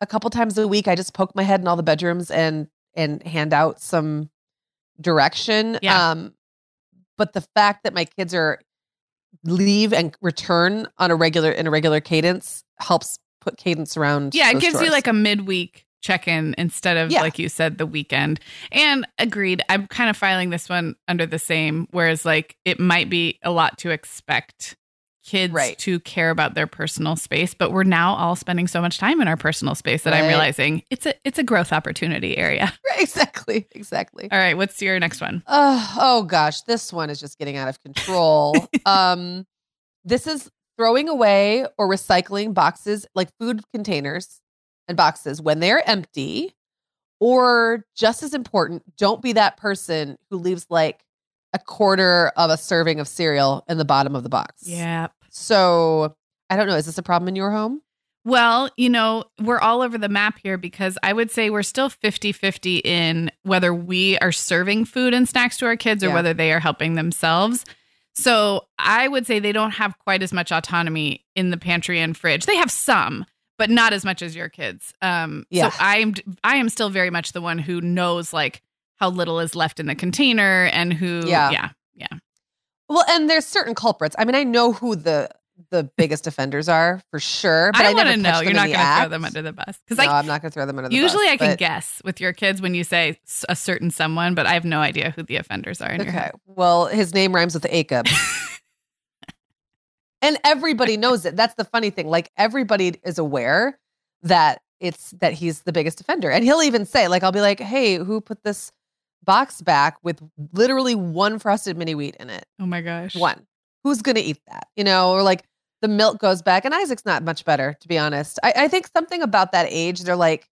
a couple times a week I just poke my head in all the bedrooms and and hand out some direction. Yeah. Um but the fact that my kids are leave and return on a regular in a regular cadence helps put cadence around. Yeah, it gives chores. you like a midweek check in instead of, yeah. like you said, the weekend. And agreed. I'm kind of filing this one under the same, whereas like it might be a lot to expect kids right. to care about their personal space but we're now all spending so much time in our personal space that right. i'm realizing it's a it's a growth opportunity area right, exactly exactly all right what's your next one? Uh, oh gosh this one is just getting out of control um this is throwing away or recycling boxes like food containers and boxes when they're empty or just as important don't be that person who leaves like a quarter of a serving of cereal in the bottom of the box. Yeah. So I don't know. Is this a problem in your home? Well, you know, we're all over the map here because I would say we're still 50 50 in whether we are serving food and snacks to our kids or yeah. whether they are helping themselves. So I would say they don't have quite as much autonomy in the pantry and fridge. They have some, but not as much as your kids. Um, yeah. So I'm I am still very much the one who knows like how little is left in the container and who yeah yeah yeah well and there's certain culprits. I mean i know who the the biggest offenders are for sure but i, I want to know. you're not going to throw them under the bus. Because no, i'm not going to throw them under the usually bus i can guess with your kids when you say a certain someone but i have no idea who the offenders are okay. well his name rhymes with Acob. and everybody knows it. That's the funny thing. Like everybody is aware that it's that he's the biggest offender. And he'll even say like i'll be like hey who put this box back with literally one frosted mini wheat in it. Oh my gosh. One. Who's going to eat that? You know, or like the milk goes back. And Isaac's not much better, to be honest. I, I think something about that age, they're like,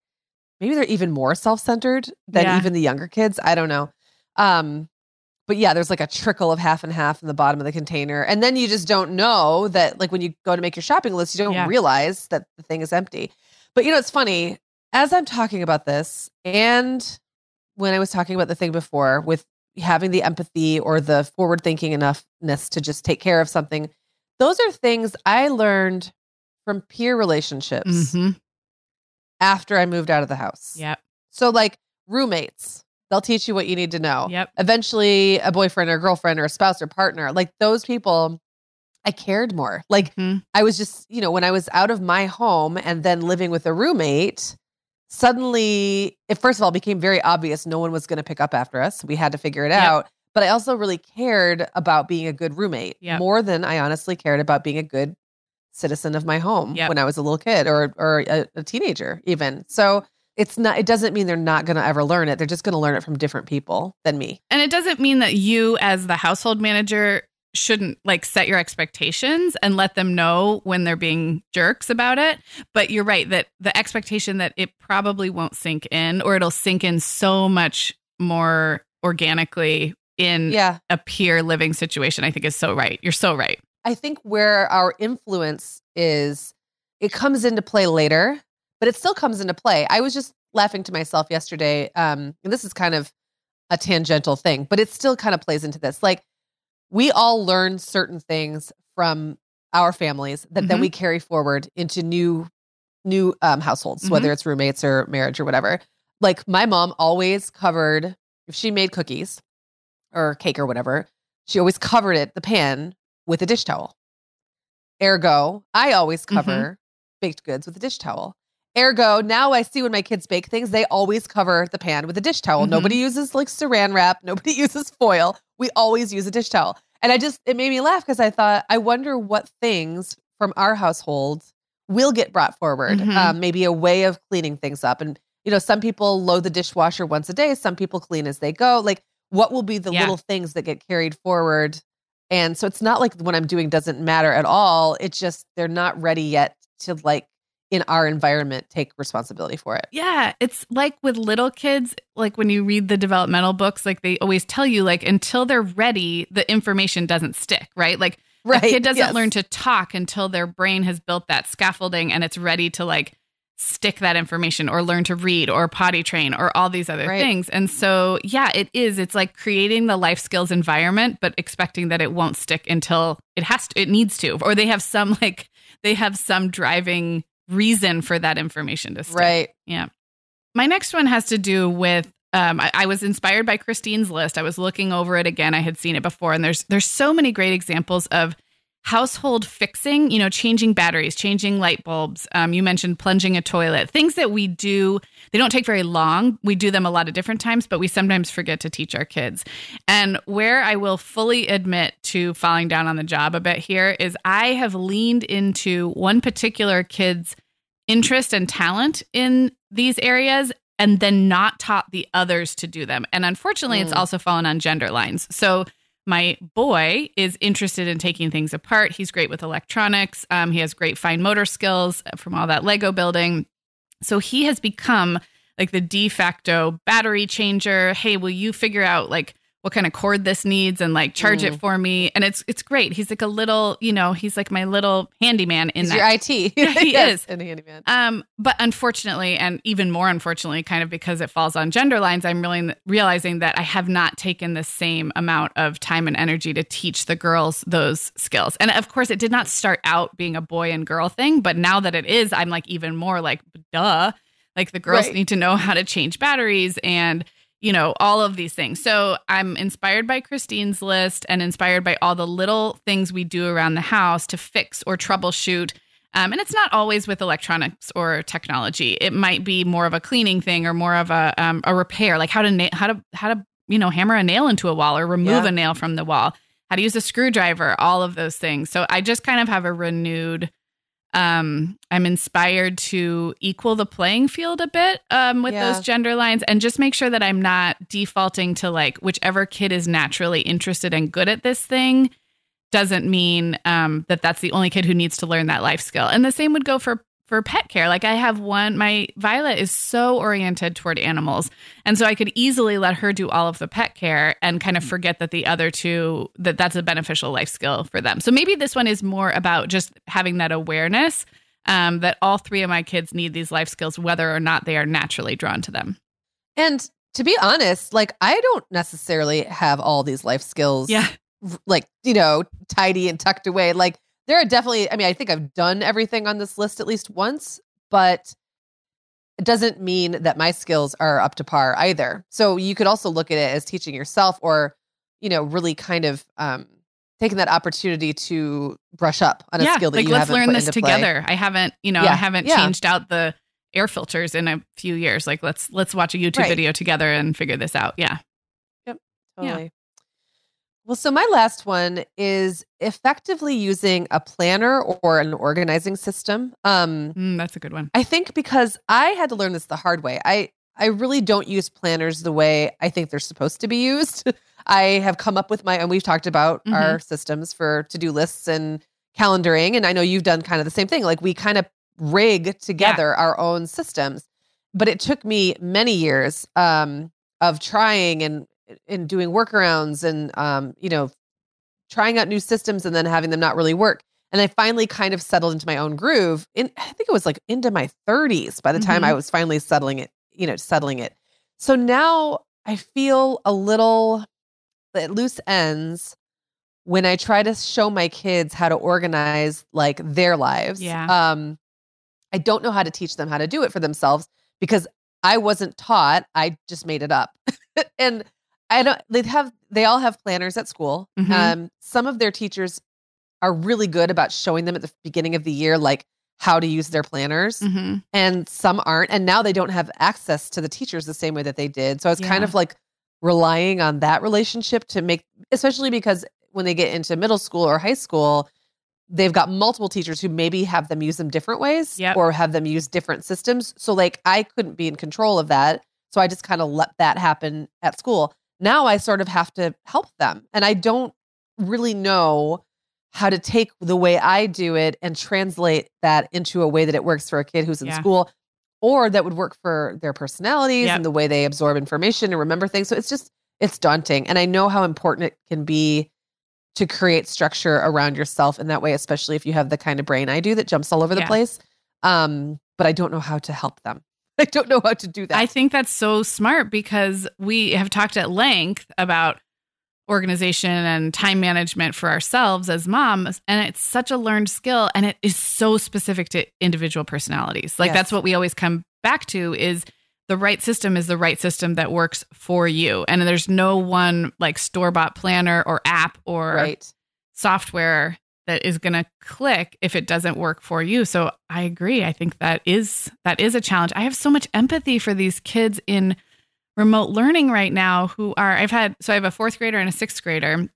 maybe they're even more self centered than yeah. even the younger kids. I don't know. Um, but yeah, there's like a trickle of half and half in the bottom of the container. And then you just don't know that, like, when you go to make your shopping list, you don't yeah. realize that the thing is empty. But you know, it's funny. As I'm talking about this and when I was talking about the thing before with having the empathy or the forward thinking enoughness to just take care of something, those are things I learned from peer relationships mm-hmm. after I moved out of the house. Yep. So, like roommates, they'll teach you what you need to know. Yep. Eventually, a boyfriend or girlfriend or a spouse or partner, like those people, I cared more. Like, mm-hmm. I was just, you know, when I was out of my home and then living with a roommate, suddenly it first of all became very obvious no one was going to pick up after us. We had to figure it yep. out. But I also really cared about being a good roommate yep. more than I honestly cared about being a good citizen of my home yep. when I was a little kid or or a, a teenager even. So it's not it doesn't mean they're not going to ever learn it. They're just going to learn it from different people than me. And it doesn't mean that you as the household manager shouldn't like set your expectations and let them know when they're being jerks about it. But you're right that the expectation that it probably won't sink in or it'll sink in so much more organically in yeah. a peer living situation, I think is so right. You're so right. I think where our influence is, it comes into play later, but it still comes into play. I was just laughing to myself yesterday. Um, and this is kind of a tangential thing, but it still kind of plays into this. Like, we all learn certain things from our families that mm-hmm. then we carry forward into new new um, households, mm-hmm. whether it's roommates or marriage or whatever. Like my mom always covered if she made cookies or cake or whatever, she always covered it the pan with a dish towel. Ergo, I always mm-hmm. cover mm-hmm. baked goods with a dish towel. Ergo, now I see when my kids bake things, they always cover the pan with a dish towel. Mm-hmm. Nobody uses like saran wrap, nobody uses foil. We always use a dish towel. And I just, it made me laugh because I thought, I wonder what things from our household will get brought forward. Mm-hmm. Um, maybe a way of cleaning things up. And, you know, some people load the dishwasher once a day, some people clean as they go. Like, what will be the yeah. little things that get carried forward? And so it's not like what I'm doing doesn't matter at all. It's just they're not ready yet to like in our environment take responsibility for it. Yeah, it's like with little kids, like when you read the developmental books, like they always tell you like until they're ready, the information doesn't stick, right? Like right. a kid doesn't yes. learn to talk until their brain has built that scaffolding and it's ready to like stick that information or learn to read or potty train or all these other right. things. And so, yeah, it is. It's like creating the life skills environment, but expecting that it won't stick until it has to, it needs to, or they have some like, they have some driving reason for that information to stick. Right. Yeah. My next one has to do with um, I, I, was inspired by Christine's list. I was looking over it again. I had seen it before, and there's there's so many great examples of household fixing, you know, changing batteries, changing light bulbs. Um, you mentioned plunging a toilet, things that we do. They don't take very long. We do them a lot of different times, but we sometimes forget to teach our kids. And where I will fully admit to falling down on the job a bit here is I have leaned into one particular kid's interest and talent in these areas and then not taught the others to do them. And unfortunately, mm. it's also fallen on gender lines. So my boy is interested in taking things apart. He's great with electronics. Um, he has great fine motor skills from all that Lego building. So he has become like the de facto battery changer. Hey, will you figure out like what kind of cord this needs and like charge mm. it for me. And it's it's great. He's like a little, you know, he's like my little handyman in he's that. Your IT. Yeah, he yes, is. And a handyman. Um, but unfortunately, and even more unfortunately, kind of because it falls on gender lines, I'm really realizing that I have not taken the same amount of time and energy to teach the girls those skills. And of course, it did not start out being a boy and girl thing, but now that it is, I'm like even more like, duh. Like the girls right. need to know how to change batteries and you know, all of these things. So I'm inspired by Christine's list and inspired by all the little things we do around the house to fix or troubleshoot. Um, and it's not always with electronics or technology. It might be more of a cleaning thing or more of a um, a repair, like how to na- how to how to you know hammer a nail into a wall or remove yeah. a nail from the wall, how to use a screwdriver, all of those things. So I just kind of have a renewed um, I'm inspired to equal the playing field a bit um, with yeah. those gender lines and just make sure that I'm not defaulting to like whichever kid is naturally interested and good at this thing doesn't mean um, that that's the only kid who needs to learn that life skill. And the same would go for for pet care. Like I have one, my Violet is so oriented toward animals. And so I could easily let her do all of the pet care and kind of forget that the other two, that that's a beneficial life skill for them. So maybe this one is more about just having that awareness um, that all three of my kids need these life skills, whether or not they are naturally drawn to them. And to be honest, like I don't necessarily have all these life skills. Yeah. Like, you know, tidy and tucked away. Like there are definitely, I mean, I think I've done everything on this list at least once, but it doesn't mean that my skills are up to par either. So you could also look at it as teaching yourself or, you know, really kind of um, taking that opportunity to brush up on a yeah, skill that like, you let's haven't learn this together. Play. I haven't, you know, yeah. I haven't yeah. changed out the air filters in a few years. Like let's let's watch a YouTube right. video together and figure this out. Yeah. Yep. Totally. Well, so my last one is effectively using a planner or an organizing system. Um, mm, that's a good one. I think because I had to learn this the hard way. I I really don't use planners the way I think they're supposed to be used. I have come up with my and we've talked about mm-hmm. our systems for to-do lists and calendaring and I know you've done kind of the same thing. Like we kind of rig together yeah. our own systems. But it took me many years um, of trying and in doing workarounds and um, you know trying out new systems and then having them not really work and i finally kind of settled into my own groove in i think it was like into my 30s by the time mm-hmm. i was finally settling it you know settling it so now i feel a little at loose ends when i try to show my kids how to organize like their lives yeah. um i don't know how to teach them how to do it for themselves because i wasn't taught i just made it up and I don't. They have. They all have planners at school. Mm-hmm. Um, some of their teachers are really good about showing them at the beginning of the year, like how to use their planners, mm-hmm. and some aren't. And now they don't have access to the teachers the same way that they did. So I was yeah. kind of like relying on that relationship to make, especially because when they get into middle school or high school, they've got multiple teachers who maybe have them use them different ways yep. or have them use different systems. So like I couldn't be in control of that. So I just kind of let that happen at school now I sort of have to help them. And I don't really know how to take the way I do it and translate that into a way that it works for a kid who's in yeah. school or that would work for their personalities yep. and the way they absorb information and remember things. So it's just, it's daunting. And I know how important it can be to create structure around yourself in that way, especially if you have the kind of brain I do that jumps all over yeah. the place. Um, but I don't know how to help them. I don't know how to do that. I think that's so smart because we have talked at length about organization and time management for ourselves as moms and it's such a learned skill and it is so specific to individual personalities. Like yes. that's what we always come back to is the right system is the right system that works for you. And there's no one like store-bought planner or app or right. software that is going to click if it doesn't work for you. So I agree. I think that is that is a challenge. I have so much empathy for these kids in remote learning right now who are I've had so I have a 4th grader and a 6th grader.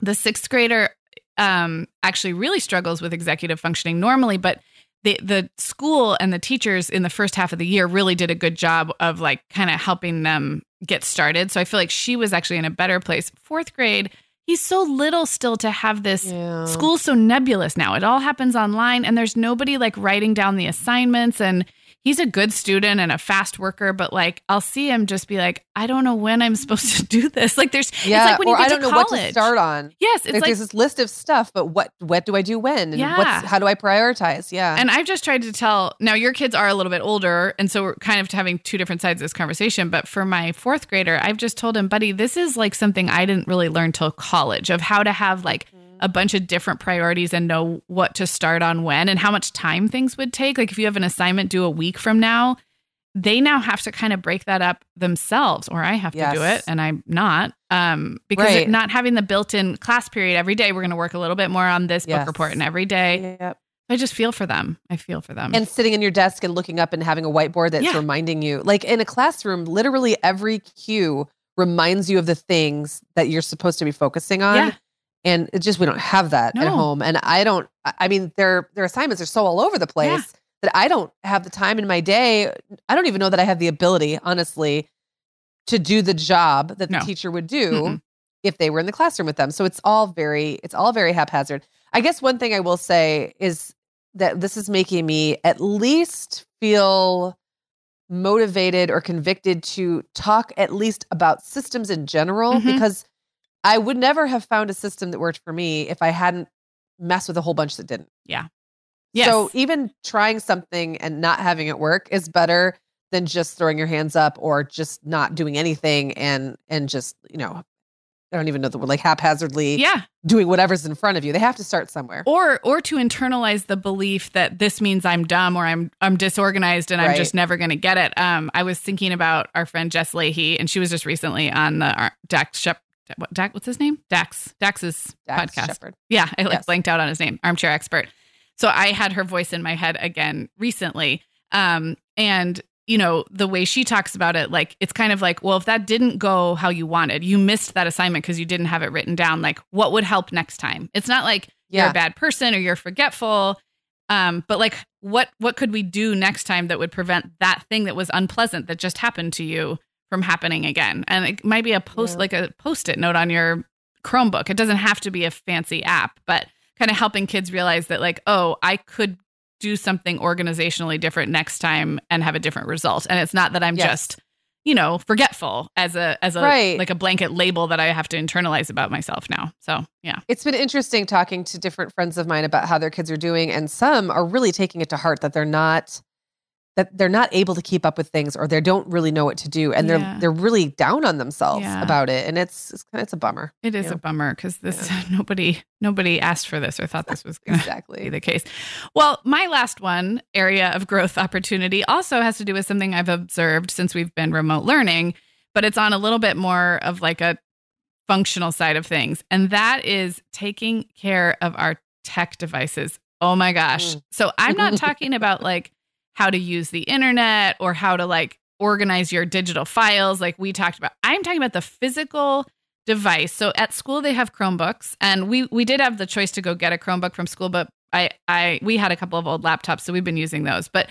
The 6th grader um actually really struggles with executive functioning normally, but the the school and the teachers in the first half of the year really did a good job of like kind of helping them get started. So I feel like she was actually in a better place. 4th grade he's so little still to have this yeah. school's so nebulous now. It all happens online and there's nobody like writing down the assignments and he's a good student and a fast worker, but like I'll see him just be like, I don't know when I'm supposed to do this. Like there's yeah, it's like when or you get I don't to know college. what to start on. Yes, it's like, like there's this list of stuff, but what what do I do when? And yeah. what's how do I prioritize? Yeah. And I've just tried to tell now your kids are a little bit older, and so we're kind of having two different sides of this conversation. But for my fourth grader, I've just told him, buddy, this is like something I didn't really learn till college of how to have like mm-hmm a bunch of different priorities and know what to start on when and how much time things would take. Like if you have an assignment due a week from now, they now have to kind of break that up themselves or i have yes. to do it and i'm not um, because right. not having the built-in class period every day we're going to work a little bit more on this yes. book report and every day yep. i just feel for them i feel for them and sitting in your desk and looking up and having a whiteboard that's yeah. reminding you like in a classroom literally every cue reminds you of the things that you're supposed to be focusing on yeah. And it just we don't have that no. at home and i don't i mean their their assignments are so all over the place yeah that I don't have the time in my day. I don't even know that I have the ability, honestly, to do the job that the no. teacher would do mm if they were in the classroom with them. So it's all very, it's all very haphazard. I guess one thing I will say is that this is making me at least feel motivated or convicted to talk at least about systems in general mm-hmm. because I would never have found a system that worked for me if I hadn't messed with a whole bunch that didn't. Yeah. Yes. So even trying something and not having it work is better than just throwing your hands up or just not doing anything and and just, you know, I don't even know the word like haphazardly yeah. doing whatever's in front of you. They have to start somewhere. Or or to internalize the belief that this means I'm dumb or I'm I'm disorganized and right. I'm just never going to get it. Um I was thinking about our friend Jess Lahey and she was just recently on the uh, Dax Shep what, Dax, what's his name? Dax. Dax's Dax podcast. Shepard. Yeah, I like yes. blanked out on his name. Armchair expert. So I had her voice in my head again recently. Um, and you know, the way she talks about it, like it's kind of like, well, if that didn't go how you wanted, you missed that assignment because you didn't have it written down. Like, what would help next time? It's not like yeah. you're a bad person or you're forgetful. Um, but like what what could we do next time that would prevent that thing that was unpleasant that just happened to you from happening again? And it might be a post yeah. like a post-it note on your Chromebook. It doesn't have to be a fancy app, but kind of helping kids realize that like oh i could do something organizationally different next time and have a different result and it's not that i'm yes. just you know forgetful as a as a right. like a blanket label that i have to internalize about myself now so yeah it's been interesting talking to different friends of mine about how their kids are doing and some are really taking it to heart that they're not that they're not able to keep up with things or they don't really know what to do and yeah. they're they're really down on themselves yeah. about it and it's it's, it's a bummer it is a bummer because this yeah. nobody nobody asked for this or thought this was exactly. be the case well my last one area of growth opportunity also has to do with something i've observed since we've been remote learning but it's on a little bit more of like a functional side of things and that is taking care of our tech devices oh my gosh mm. so i'm not talking about like how to use the internet or how to like organize your digital files like we talked about. I'm talking about the physical device. So at school they have Chromebooks and we we did have the choice to go get a Chromebook from school but I I we had a couple of old laptops so we've been using those. But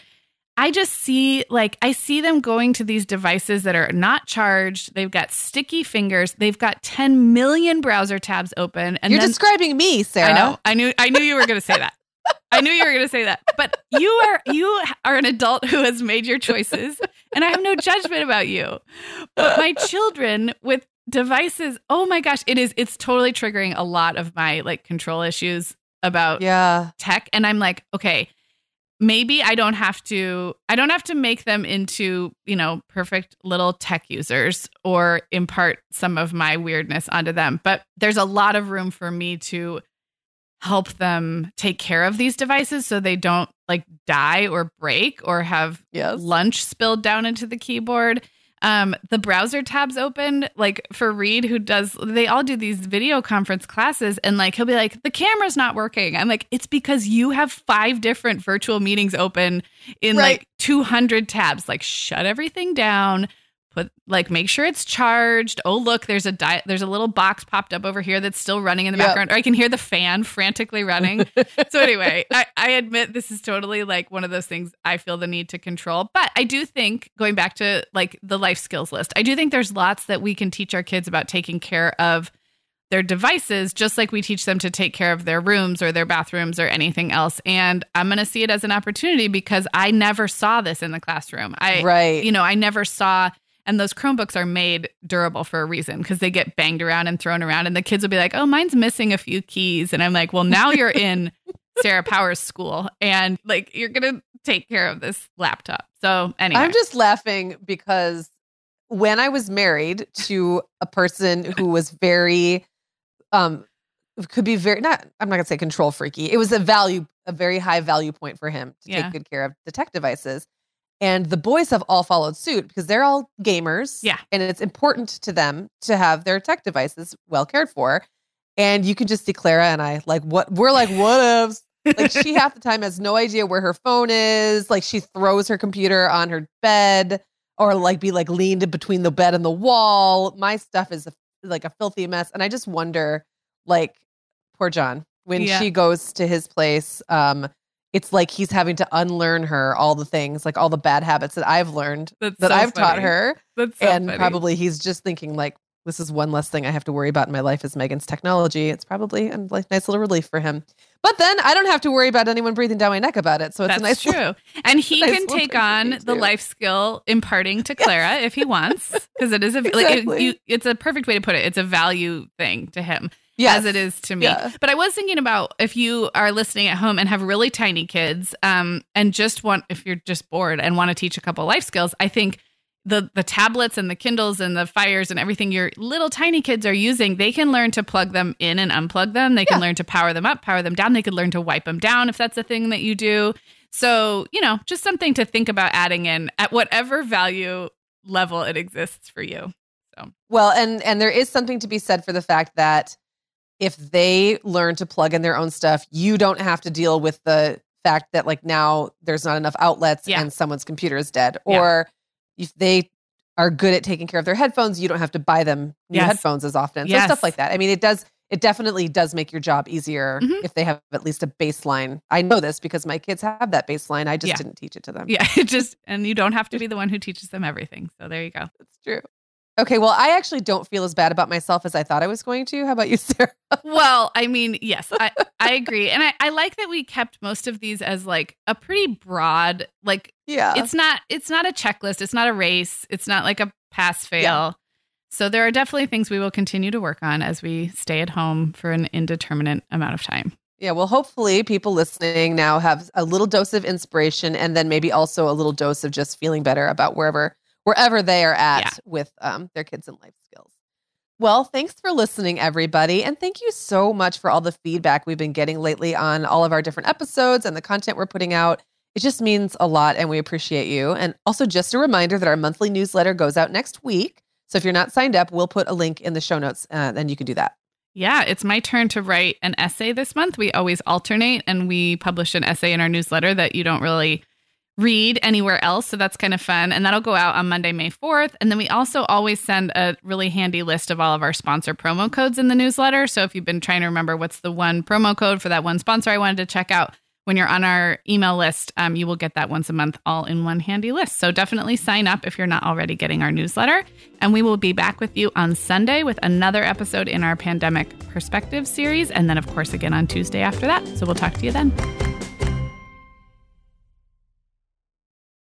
I just see like I see them going to these devices that are not charged. They've got sticky fingers. They've got 10 million browser tabs open. And you're then, describing me, Sarah. I know. I knew. I knew you were going to say that. I knew you were going to say that. But you are you are an adult who has made your choices, and I have no judgment about you. But my children with devices, oh my gosh, it is it's totally triggering a lot of my like control issues about yeah. tech and I'm like, okay, maybe I don't have to I don't have to make them into, you know, perfect little tech users or impart some of my weirdness onto them, but there's a lot of room for me to help them take care of these devices so they don't like die or break or have yes. lunch spilled down into the keyboard. um, the browser tabs open, like for Reed, who does, they all do these video conference classes, and like he'll be like, the camera's not working. I'm like, it's because you have five different virtual meetings open in right. like 200 tabs. Like, shut everything down put like make sure it's charged. Oh look, there's a di- there's a little box popped up over here that's still running in the yep. background, or I can hear the fan frantically running. so anyway, I, I admit this is totally like one of those things I feel the need to control. But I do think going back to like the life skills list, I do think there's lots that we can teach our kids about taking care of their devices just like we teach them to take care of their rooms or their bathrooms or anything else and i'm going to see it as an opportunity because i never saw this in the classroom i right you know i never saw and those Chromebooks are made durable for a reason because they get banged around and thrown around. And the kids will be like, oh, mine's missing a few keys. And I'm like, well, now you're in Sarah Powers school and like you're going to take care of this laptop. So anyway. I'm just laughing because when I was married to a person who was very, um, could be very not i'm not going to say control freaky it was a value a very high value point for him to yeah. take good care of the tech devices and the boys have all followed suit because they're all gamers. Yeah. And it's important to them to have their tech devices well cared for. And you can just see Clara and I like what we're like, what ifs? like she half the time has no idea where her phone is. Like she throws her computer on her bed or like be like leaned between the bed and the wall. My stuff is a, like a filthy mess. And I just wonder, like, poor John, when yeah. she goes to his place, um, it's like he's having to unlearn her all the things, like all the bad habits that I've learned That's that so I've funny. taught her. That's so and funny. probably he's just thinking like, this is one less thing I have to worry about in my life is Meagan's technology. It's probably a nice little relief for him. But then I don't have to worry about anyone breathing down my neck about it. So it's That's a nice true. Little, and he nice can take on the life skill imparting to Clara if he wants, because it is a exactly. like it, you, it's a perfect way to put it. It's a value thing to him yes. as it is to me. Yeah. But I was thinking about if you are listening at home and have really tiny kids, um, and just want if you're just bored and want to teach a couple life skills, I think the the tablets and the Kindles and the fires and everything your little tiny kids are using, they can learn to plug them in and unplug them. They can yeah. learn to power them up, power them down. They could learn to wipe them down if that's a thing that you do. So, you know, just something to think about adding in at whatever value level it exists for you. So well, and and there is something to be said for the fact that if they learn to plug in their own stuff, you don't have to deal with the fact that like now there's not enough outlets yeah. and someone's computer is dead. Yeah. Or if they are good at taking care of their headphones, you don't have to buy them new yes. headphones as often. Yes. So stuff like that. I mean, it does it definitely does make your job easier mm-hmm. if they have at least a baseline. I know this because my kids have that baseline. I just yeah. didn't teach it to them. Yeah, it just and you don't have to be the one who teaches them everything. So there you go. That's true. Okay, well, I actually don't feel as bad about myself as I thought I was going to. How about you, Sarah? well, I mean, yes, I, I agree. And I, I like that we kept most of these as like a pretty broad, like yeah. It's not it's not a checklist, it's not a race, it's not like a pass fail. Yeah. So there are definitely things we will continue to work on as we stay at home for an indeterminate amount of time. Yeah, well, hopefully people listening now have a little dose of inspiration and then maybe also a little dose of just feeling better about wherever wherever they are at yeah. with um, their kids and life skills. Well, thanks for listening, everybody. And thank you so much for all the feedback we've been getting lately on all of our different episodes and the content we're putting out. It just means a lot and we appreciate you. And also, just a reminder that our monthly newsletter goes out next week. So if you're not signed up, we'll put a link in the show notes uh, and you can do that. Yeah, it's my turn to write an essay this month. We always alternate and we publish an essay in our newsletter that you don't really read anywhere else. So that's kind of fun. And that'll go out on Monday, May 4th. And then we also always send a really handy list of all of our sponsor promo codes in the newsletter. So if you've been trying to remember what's the one promo code for that one sponsor I wanted to check out, when you're on our email list, um, you will get that once a month all in one handy list. So definitely sign up if you're not already getting our newsletter. And we will be back with you on Sunday with another episode in our pandemic perspective series. And then, of course, again on Tuesday after that. So we'll talk to you then.